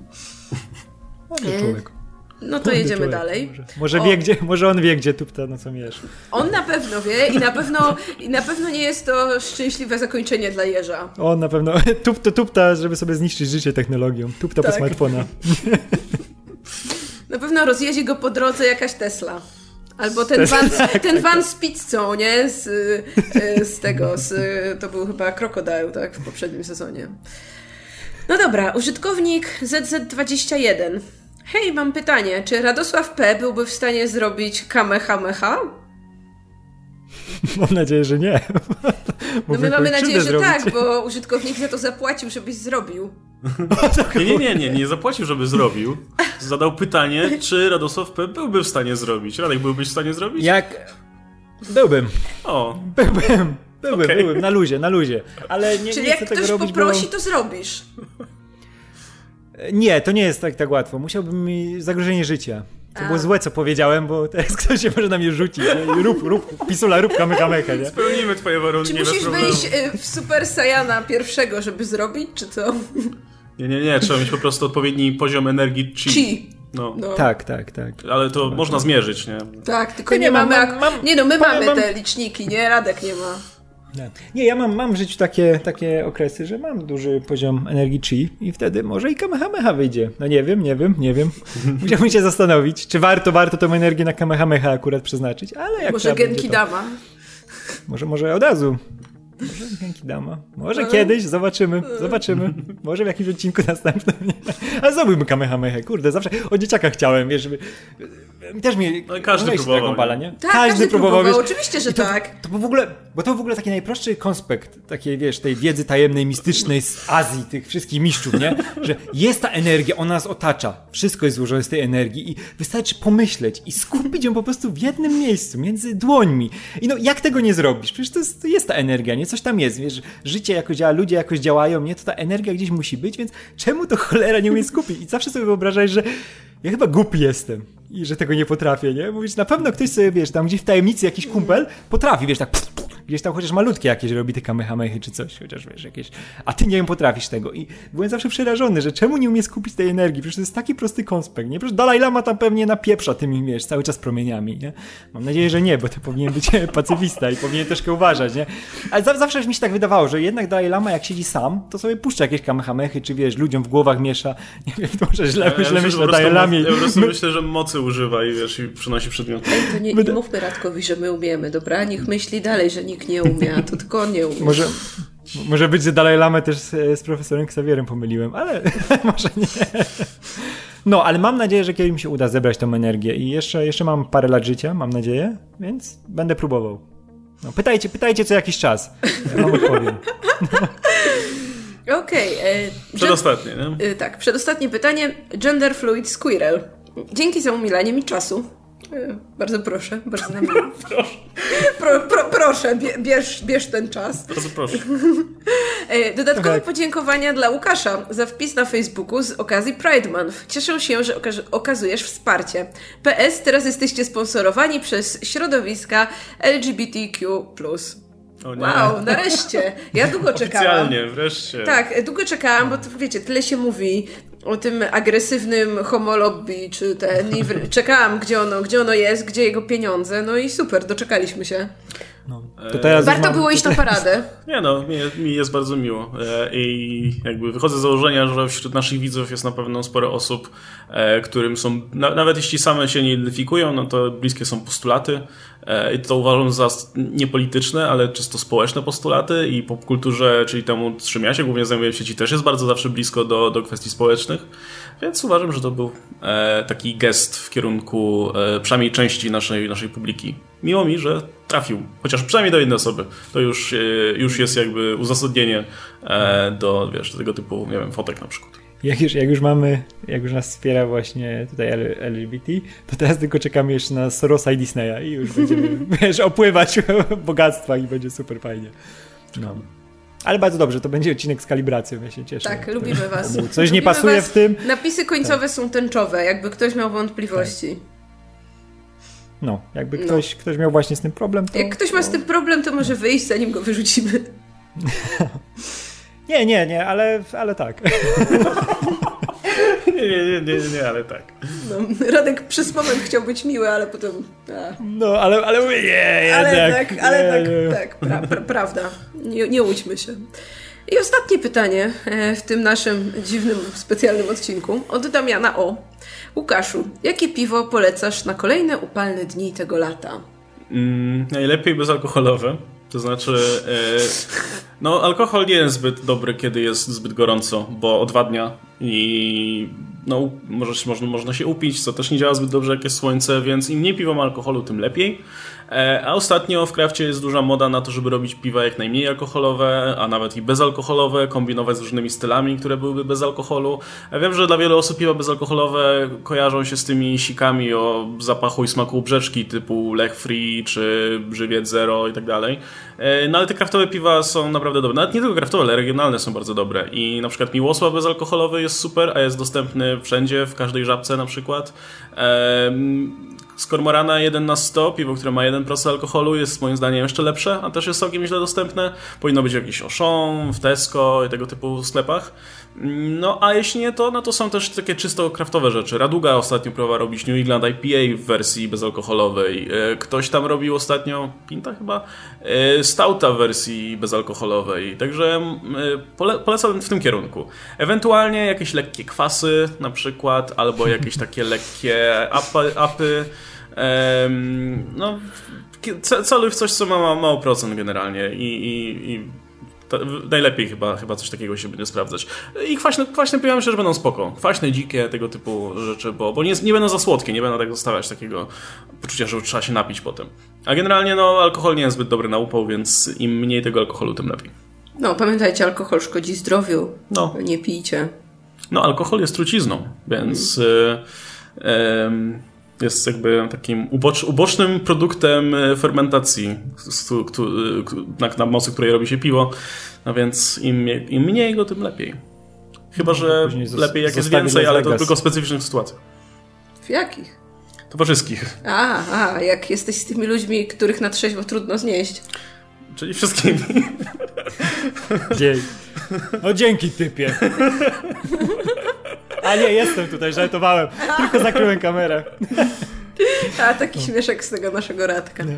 Ładny człowiek. No to jedziemy człowiek. dalej. Może, może wie, gdzie, może on wie, gdzie tupta no co miesz. On na pewno wie i na pewno, i na pewno nie jest to szczęśliwe zakończenie dla jeża. On na pewno. Tupta, tupta, żeby sobie zniszczyć życie technologią. Tupta tak. po smartfona. Na pewno rozjeździ go po drodze jakaś Tesla. Albo ten van, tak, ten tak, van z pizzą, nie? Z, e, z tego, z, to był chyba Crocodile, tak? W poprzednim sezonie. No dobra, użytkownik ZZ21 Hej, mam pytanie. Czy Radosław P. byłby w stanie zrobić Kamehameha? Mam nadzieję, że nie. No my mamy nadzieję, że zrobić. tak, bo użytkownik za to zapłacił, żebyś zrobił. Nie, nie, nie, nie, nie zapłacił, żeby zrobił. Zadał pytanie, czy Radosław P. byłby w stanie zrobić. Radek, byłbyś w stanie zrobić? Jak... Byłbym. O. Byłbym. Byłbym, okay. byłbym, na luzie, na luzie. Ale nie, Czyli nie chcę jak ktoś robić, poprosi, bo... to zrobisz. Nie, to nie jest tak, tak łatwo. Musiałbym mi zagrożenie życia. To A. było złe, co powiedziałem, bo teraz ktoś się może na mnie rzucić. Nie? Rób, rób, pisula, rób kamehameha, nie? Spełnimy twoje warunki. Czy musisz wejść y, w Super Saiyana pierwszego, żeby zrobić, czy co? Nie, nie, nie. Trzeba mieć po prostu odpowiedni poziom energii chi. Chi. No. no. Tak, tak, tak. Ale to można zmierzyć, nie? Tak, tylko nie, nie mamy... Mam, mam, nie no, my mamy mam... te liczniki, nie? Radek nie ma. Nie, ja mam, mam w życiu takie, takie okresy, że mam duży poziom energii chi i wtedy może i Kamehameha wyjdzie. No nie wiem, nie wiem, nie wiem. Musiałbym się zastanowić, czy warto, warto tą energię na Kamehameha akurat przeznaczyć, ale jak Może Genki Dama. Może, może od razu. Może Genki Dama. Może no. kiedyś, zobaczymy, zobaczymy. Może w jakimś odcinku następnym. Ale zrobimy Kamehameha, kurde, zawsze o dzieciakach chciałem, wiesz, żeby... Też mi... No, każdy próbował. Bala, nie? Tak, każdy, każdy próbował, próbował wiesz, oczywiście, że to, tak. To, to w ogóle, bo to w ogóle taki najprostszy konspekt takiej, wiesz, tej wiedzy tajemnej, mistycznej z Azji, tych wszystkich mistrzów, nie? Że jest ta energia, ona nas otacza. Wszystko jest złożone z tej energii i wystarczy pomyśleć i skupić ją po prostu w jednym miejscu, między dłońmi. I no, jak tego nie zrobisz? Przecież to jest, to jest ta energia, nie? Coś tam jest, wiesz, życie jakoś działa, ludzie jakoś działają, nie? To ta energia gdzieś musi być, więc czemu to cholera nie umie skupić? I zawsze sobie wyobrażasz, że ja chyba głupi jestem i że tego nie potrafię, nie? Mówisz, na pewno ktoś sobie, wiesz, tam gdzieś w tajemnicy jakiś kumpel potrafi, wiesz, tak pff, gdzieś tam chociaż malutkie jakieś robi te kamehamechy czy coś, chociaż wiesz, jakieś, a ty nie wiem, potrafisz tego i byłem zawsze przerażony, że czemu nie umie skupić tej energii, przecież to jest taki prosty konspekt, nie? Przecież Dalai Lama tam pewnie napieprza tymi, wiesz, cały czas promieniami, nie? Mam nadzieję, że nie, bo to powinien być pacyfista i powinien troszkę uważać, nie? Ale zawsze mi się tak wydawało, że jednak Dalai Lama jak siedzi sam, to sobie puszcza jakieś kamehamechy, czy wiesz, ludziom w głowach miesza, nie wiem, to może źle, ja, źle ja myślę o Dalai Lamie. Ja po prostu myślę, że mocy używa i wiesz, i przynosi przedmioty. Ej, to nie, nie mówmy Radkowi, że my umiemy, dobra? Niech myśli dalej, że nikt nie umie, a to tylko on nie umie. Może, może być, że Dalaj Lamę też z, z profesorem Xavierem pomyliłem, ale może nie. No, ale mam nadzieję, że kiedyś mi się uda zebrać tą energię i jeszcze, jeszcze mam parę lat życia, mam nadzieję, więc będę próbował. No, pytajcie, pytajcie co jakiś czas. Ja wam odpowiem. Okej. Okay, e, przedostatnie, nie? E, tak, przedostatnie pytanie. Gender Fluid Squirrel. Dzięki za umilanie mi czasu. E, bardzo proszę, bardzo nam proszę. Pro, pro, proszę, bierz, bierz ten czas. Bardzo proszę. E, dodatkowe okay. podziękowania dla Łukasza za wpis na Facebooku z okazji Pride Month. Cieszę się, że okazujesz wsparcie. PS, teraz jesteście sponsorowani przez środowiska LGBTQ+. Wow, nareszcie. Ja długo czekałam. Oficjalnie, wreszcie. Tak, długo czekałam, bo to, wiecie, tyle się mówi o tym agresywnym homolobby, czy ten. I czekałam, gdzie ono, gdzie ono jest, gdzie jego pieniądze. No i super, doczekaliśmy się. No, to teraz Warto było iść na paradę. Nie no, mi, mi jest bardzo miło. E, I jakby wychodzę z założenia, że wśród naszych widzów jest na pewno sporo osób, e, którym są, nawet jeśli same się nie identyfikują, no to bliskie są postulaty. E, I to uważam za niepolityczne, ale czysto społeczne postulaty i popkulturze, czyli temu, czym ja się głównie zajmuję w sieci, też jest bardzo zawsze blisko do, do kwestii społecznych. Więc uważam, że to był taki gest w kierunku przynajmniej części naszej, naszej publiki. Miło mi, że trafił, chociaż przynajmniej do jednej osoby. To już, e, już jest jakby uzasadnienie e, do, wiesz, do tego typu, nie wiem, fotek na przykład. Jak już, jak już mamy, jak już nas wspiera właśnie tutaj LGBT, to teraz tylko czekamy jeszcze na Sorosa i Disneya i już będziemy, wiesz, opływać bogactwa i będzie super fajnie. No. Ale bardzo dobrze, to będzie odcinek z kalibracją, ja się cieszę. Tak, lubimy was. Coś lubimy nie pasuje was. w tym. Napisy końcowe tak. są tęczowe, jakby ktoś miał wątpliwości. Tak. No, jakby no. ktoś, no. ktoś miał właśnie z tym problem, to... Jak ktoś ma z tym problem, to może wyjść, zanim go wyrzucimy. nie, nie, nie, ale, ale tak. nie, nie, nie, nie, nie, ale tak. No, Radek przez moment chciał być miły, ale potem... A. No, ale, ale mówię, nie, Ale tak, ale tak, tak, pra, pra, prawda. Nie, nie łudźmy się. I ostatnie pytanie e, w tym naszym dziwnym, specjalnym odcinku od Damiana O. Łukaszu, jakie piwo polecasz na kolejne upalne dni tego lata? Mm, najlepiej bezalkoholowe. To znaczy, e, no alkohol nie jest zbyt dobry, kiedy jest zbyt gorąco, bo odwadnia i no, może, można, można się upić, co też nie działa zbyt dobrze jak jest słońce, więc im mniej piwa ma alkoholu, tym lepiej. E, a ostatnio w krafcie jest duża moda na to, żeby robić piwa jak najmniej alkoholowe, a nawet i bezalkoholowe, kombinować z różnymi stylami, które byłyby bez alkoholu. Ja wiem, że dla wielu osób piwa bezalkoholowe kojarzą się z tymi sikami o zapachu i smaku brzeczki typu Lech Free czy Żywiec Zero i tak dalej. E, no ale te kraftowe piwa są naprawdę dobre. Nawet nie tylko kraftowe, ale regionalne są bardzo dobre. I na przykład Miłosław bezalkoholowy jest super, a jest dostępny wszędzie, w każdej żabce na przykład. Z Kormorana 1 na 100, piwo, które ma 1% alkoholu jest moim zdaniem jeszcze lepsze, a też jest całkiem nieźle dostępne. Powinno być jakieś Auchan, w Tesco i tego typu sklepach. No a jeśli nie to, no to są też takie czysto kraftowe rzeczy. Raduga ostatnio próbowała robić New England IPA w wersji bezalkoholowej. E, ktoś tam robił ostatnio, Pinta chyba, e, Stouta w wersji bezalkoholowej. Także e, polecam w tym kierunku. Ewentualnie jakieś lekkie kwasy na przykład, albo jakieś takie lekkie apy, apy no, celuj w coś, co ma mało procent generalnie i, i, i to, najlepiej chyba, chyba coś takiego się będzie sprawdzać. I kwaśne, kwaśne myślę, że będą spoko. Kwaśne, dzikie, tego typu rzeczy, bo, bo nie, nie będą za słodkie, nie będą tak zostawiać takiego poczucia, że trzeba się napić potem. A generalnie no, alkohol nie jest zbyt dobry na upał, więc im mniej tego alkoholu, tym lepiej. No, pamiętajcie, alkohol szkodzi zdrowiu. No. Nie pijcie. No, alkohol jest trucizną, więc... Mm. Y, y, jest jakby takim ubocz, ubocznym produktem e, fermentacji, na, na mocy której robi się piwo. No więc im, im mniej go, tym lepiej. Chyba, no, że lepiej jak jest więcej, ale to tylko w specyficznych sytuacjach. W jakich? Towarzyskich. A, a, jak jesteś z tymi ludźmi, których na trzeźwo trudno znieść. Czyli wszystkimi. Dzięki. No dzięki typie. A nie, jestem tutaj, żartowałem. Tylko zakryłem kamerę. A taki no. śmieszek z tego naszego radka. Nie.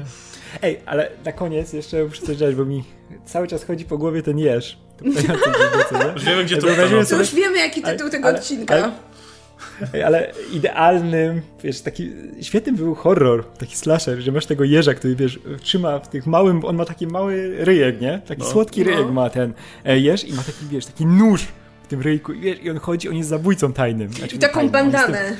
Ej, ale na koniec jeszcze muszę coś dać, bo mi cały czas chodzi po głowie ten jeż. Już wiemy, gdzie to jest. Już wiemy, jaki tytuł ale, tego ale, odcinka. Ale, ale idealnym, wiesz, taki świetny był horror, taki slasher, że masz tego jeża, który, wiesz, trzyma w tych małym, on ma taki mały ryjek, nie? Taki no. słodki no. ryjek ma ten e, jeż i ma taki, wiesz, taki nóż w tym ryjku i, wiesz, i on chodzi, on jest zabójcą tajnym. Znaczy, I taką tajnym, bandanę.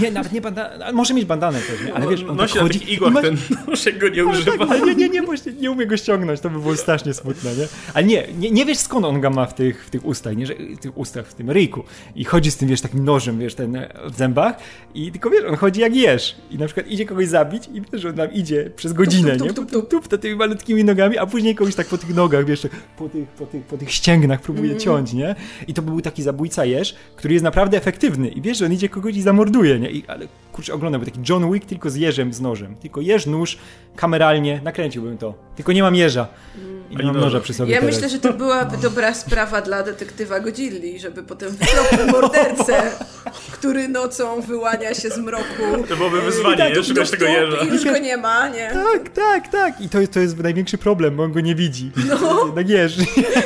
Nie, nawet nie bandanę, może mieć bandanę też, nie? ale wiesz, on Nosi tak chodzi... na igłach masz... ten nóż, go nie używa. Tak, nie, nie, nie, właśnie nie umie go ściągnąć, to by było strasznie smutne, nie? Ale nie, nie, nie wiesz skąd on go ma w tych, w tych ustach, nie? Że, w tych ustach, w tym ryjku. I chodzi z tym, wiesz, takim nożem, wiesz, ten w zębach i tylko, wiesz, on chodzi jak jesz. I na przykład idzie kogoś zabić i wiesz, że on tam idzie przez godzinę, tup, tup, tup, nie? Tup, tup, tup, tup, tymi malutkimi nogami, a później kogoś tak po tych nogach, wiesz, po tych, po tych, po tych ścięgnach próbuje mm. ciąć, nie? I to był taki zabójca jesz, który jest naprawdę efektywny. I wiesz, że on idzie kogoś i zamorduje, nie? I, ale kurczę, oglądam, taki John Wick tylko z jeżem, z nożem. Tylko jeż, nóż, kameralnie, nakręciłbym to. Tylko nie mam jeża. I nie mam noża przy sobie Ja teraz. myślę, że to byłaby dobra sprawa dla detektywa Godzilli, żeby potem wykropił mordercę, który nocą wyłania się z mroku. To byłoby wyzwanie, tak, szukać tego jeża. I już go nie ma, nie? Tak, tak, tak. I to, to jest największy problem, bo on go nie widzi. No. Jednak jeż.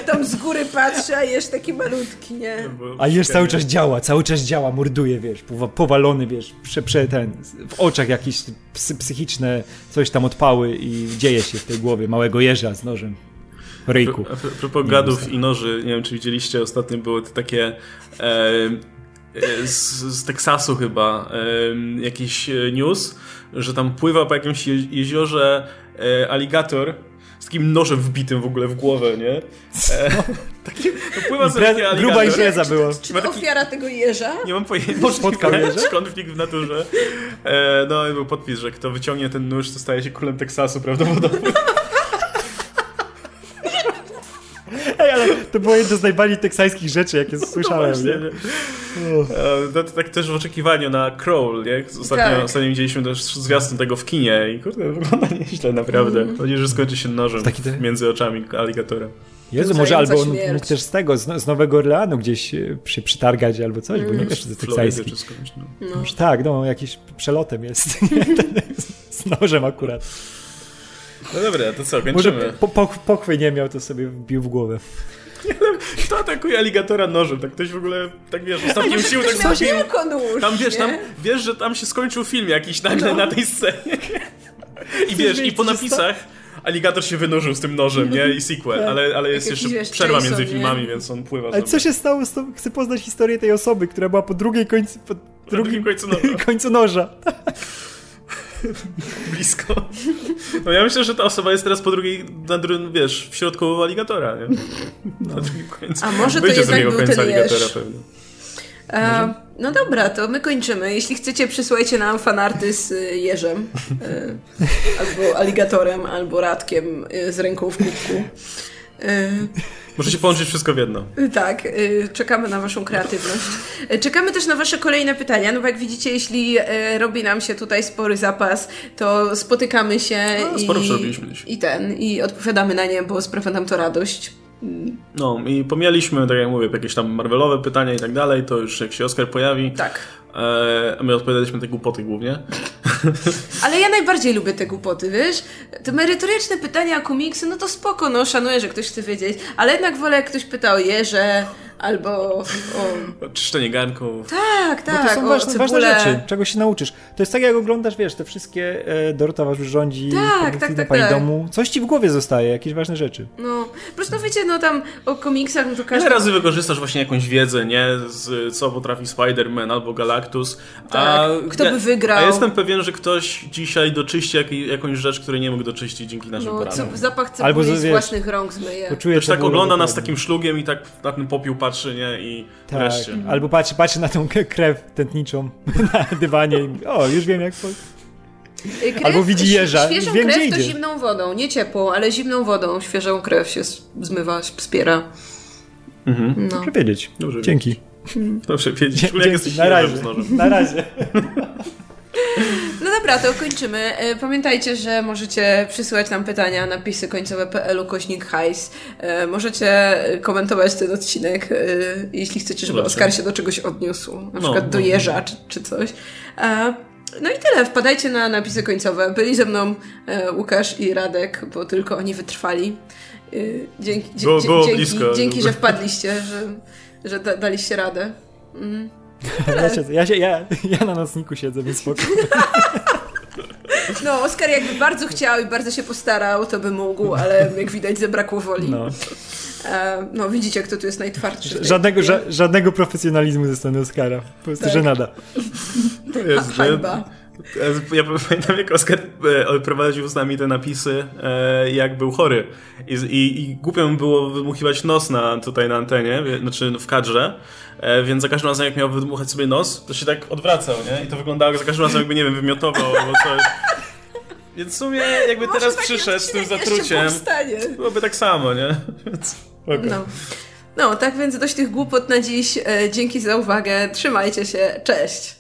Tam z góry patrzy, a jeż taki malutki, nie? A jeż cały czas działa, cały czas działa, morduje, wiesz, powalony, wiesz, prze, prze ten, w oczach jakieś psychiczne coś tam odpały i dzieje się w tej głowie małego jeża z nożem ryjku. A propos gadów i noży, nie wiem czy widzieliście, ostatnio były to takie e, z, z, Teksasu chyba e, jakiś news, że tam pływa po jakimś jeziorze e, aligator z takim nożem wbitym w ogóle w głowę, nie? E, taki, to pływa sobie taki. Gruba impreza była. Czy, czy to ofiara tego jeża? Nie mam pojęcia. Spotkał jeża? Konflikt w naturze. E, no i był podpis, że kto wyciągnie ten nóż, to staje się królem Teksasu prawdopodobnie. to było jedno z najbardziej teksańskich rzeczy, jakie no słyszałem, właśnie, nie? No, to, tak też w oczekiwaniu na Crawl, nie? Ostatnio, tak. ostatnio widzieliśmy też zwiastun tego w kinie i kurde, wygląda nieźle naprawdę. Mm. Chodzi, że skończy się nożem Taki te... między oczami aligatora. Jezu, może albo on mógł też z tego, z, z Nowego Orleanu gdzieś e, się przytargać albo coś, mm. bo nie wiesz, czy to teksański. No. No. Tak, no, jakiś przelotem jest. z nożem akurat. No dobra, to co, kończymy. Może po, po, pochwy nie miał, to sobie wbił w głowę. Kto atakuje aligatora nożem? Tak ktoś w ogóle, tak wiesz, ostatnim sił tak zrobił. tylko nóż, Tam wiesz, tam, wiesz, że tam się skończył film jakiś nagle no. na tej scenie. I wiesz, i po napisach aligator się wynurzył z tym nożem, nie? I sequel, Tak. ale, ale jest jeszcze wiesz, przerwa między nie? filmami, więc on pływa Ale sobie. co się stało z tą... Chcę poznać historię tej osoby, która była po drugiej końcu... Po drugim końcu noża. końcu noża. blisko. No ja myślę, że ta osoba jest teraz po drugiej, na drugim, wiesz, w środku aligatora, nie? Na drugim końcu. A może to Wyjdzie z jednak był końca ten aligatora pewnie. E, no dobra, to my kończymy. Jeśli chcecie, przysłajcie nam fanarty z y, jeżem, e, albo aligatorem, albo radkiem y, z ręką w kubku. E, Możecie połączyć wszystko w jedno. Tak, y, czekamy na Waszą kreatywność. Y, Czekamy też na Wasze kolejne pytania, no bo jak widzicie, jeśli y, robi nam się tutaj spory zapas, to spotykamy się i, sporo dziś. i ten, i odpowiadamy na nie, bo sprawia nam to radość. No i pomijaliśmy, tak jak mówię, jakieś tam Marvelowe pytania i tak dalej, to już jak się Oscar pojawi, Tak. E, a my odpowiadaliśmy te głupoty głównie. Ale ja najbardziej lubię te głupoty, wiesz? Te merytoryczne pytania o komiksy, no to spoko, no szanuję, że ktoś chce wiedzieć, ale jednak wolę, jak ktoś pyta o jeże, albo o... Czyszczenie garnków. Tak, Bo tak, to są o ważne, ważne rzeczy, czego się nauczysz. To jest tak, jak oglądasz, wiesz, te wszystkie e, Dorota Was już rządzi, Tak, tak, tak, Pani tak. domu. Coś ci w głowie zostaje, jakieś ważne rzeczy. No, po prostu wiecie, no tam o komiksach, no to Ile każdy... razy wykorzystasz właśnie jakąś wiedzę, nie? Z co potrafi Spider-Man albo Galactus. Tak. Kto by wygrał? A jestem pewien, że ktoś dzisiaj doczyści jak, jakąś rzecz, której nie mógł doczyścić dzięki naszym No, poradom. co, zapach Albo, cebuli z wiesz, własnych rąk zmyje. Ktoś tak ogląda nas takim szlugiem i tak na ten popiół patrzy, nie? I Tak, wreszcie. albo patrzy, patrzy na tą krew tętniczą na dywanie i o, już wiem jak... Po... Y, Krew, Albo widzi jeża, Świeżą wiem, krew gdzie to idzie. zimną wodą, nie ciepłą, ale zimną wodą. Świeżą krew się zmywa, wspiera. Mhm. No. Dobrze wiedzieć. Dobrze Dzięki. Dobrze wiedzieć, jak jesteś Na razie. Na razie. no dobra, to kończymy. Y, Pamiętajcie, że możecie przysyłać nam pytania na pisy końcowe.pl kośnik hajs. Y, Możecie komentować ten odcinek, y, jeśli chcecie, żeby Dobrze. Oskar się do czegoś odniósł. Na No, przykład do no. jeża czy, czy coś. No i tyle. Wpadajcie na napisy końcowe. Byli ze mną e, Łukasz i Radek, bo tylko oni wytrwali. Dzięki, Było- było dzięki, blisko. dzięki że wpadliście, że, że da, daliście radę. Mm. Ja, siedzę, ja, się, ja, ja na nocniku siedzę, więc spoko. No, Oskar jakby bardzo chciał i bardzo się postarał, to by mógł, ale jak widać zabrakło woli. No. E, no widzicie, kto tu jest najtwardszy. Żadnego, ża żadnego profesjonalizmu ze strony Oscara. Po prostu Tak. żenada. To jest, że... Hańba. Ja pamiętam, jak Oskar e, prowadził z nami te napisy, e, jak był chory. I, i, I głupio mu było wymuchiwać nos na, tutaj na antenie, znaczy w kadrze, e, więc za każdym razem, jak miał wydmuchać sobie nos, to się tak odwracał, nie? I to wyglądało jak za każdym razem, jakby, nie wiem, wymiotował albo coś. Więc w sumie, jakby Może teraz przyszedł z tym zatruciem, byłoby tak samo, nie? Więc, okej. No. no, tak więc dość tych głupot na dziś. E, dzięki za uwagę. Trzymajcie się. Cześć.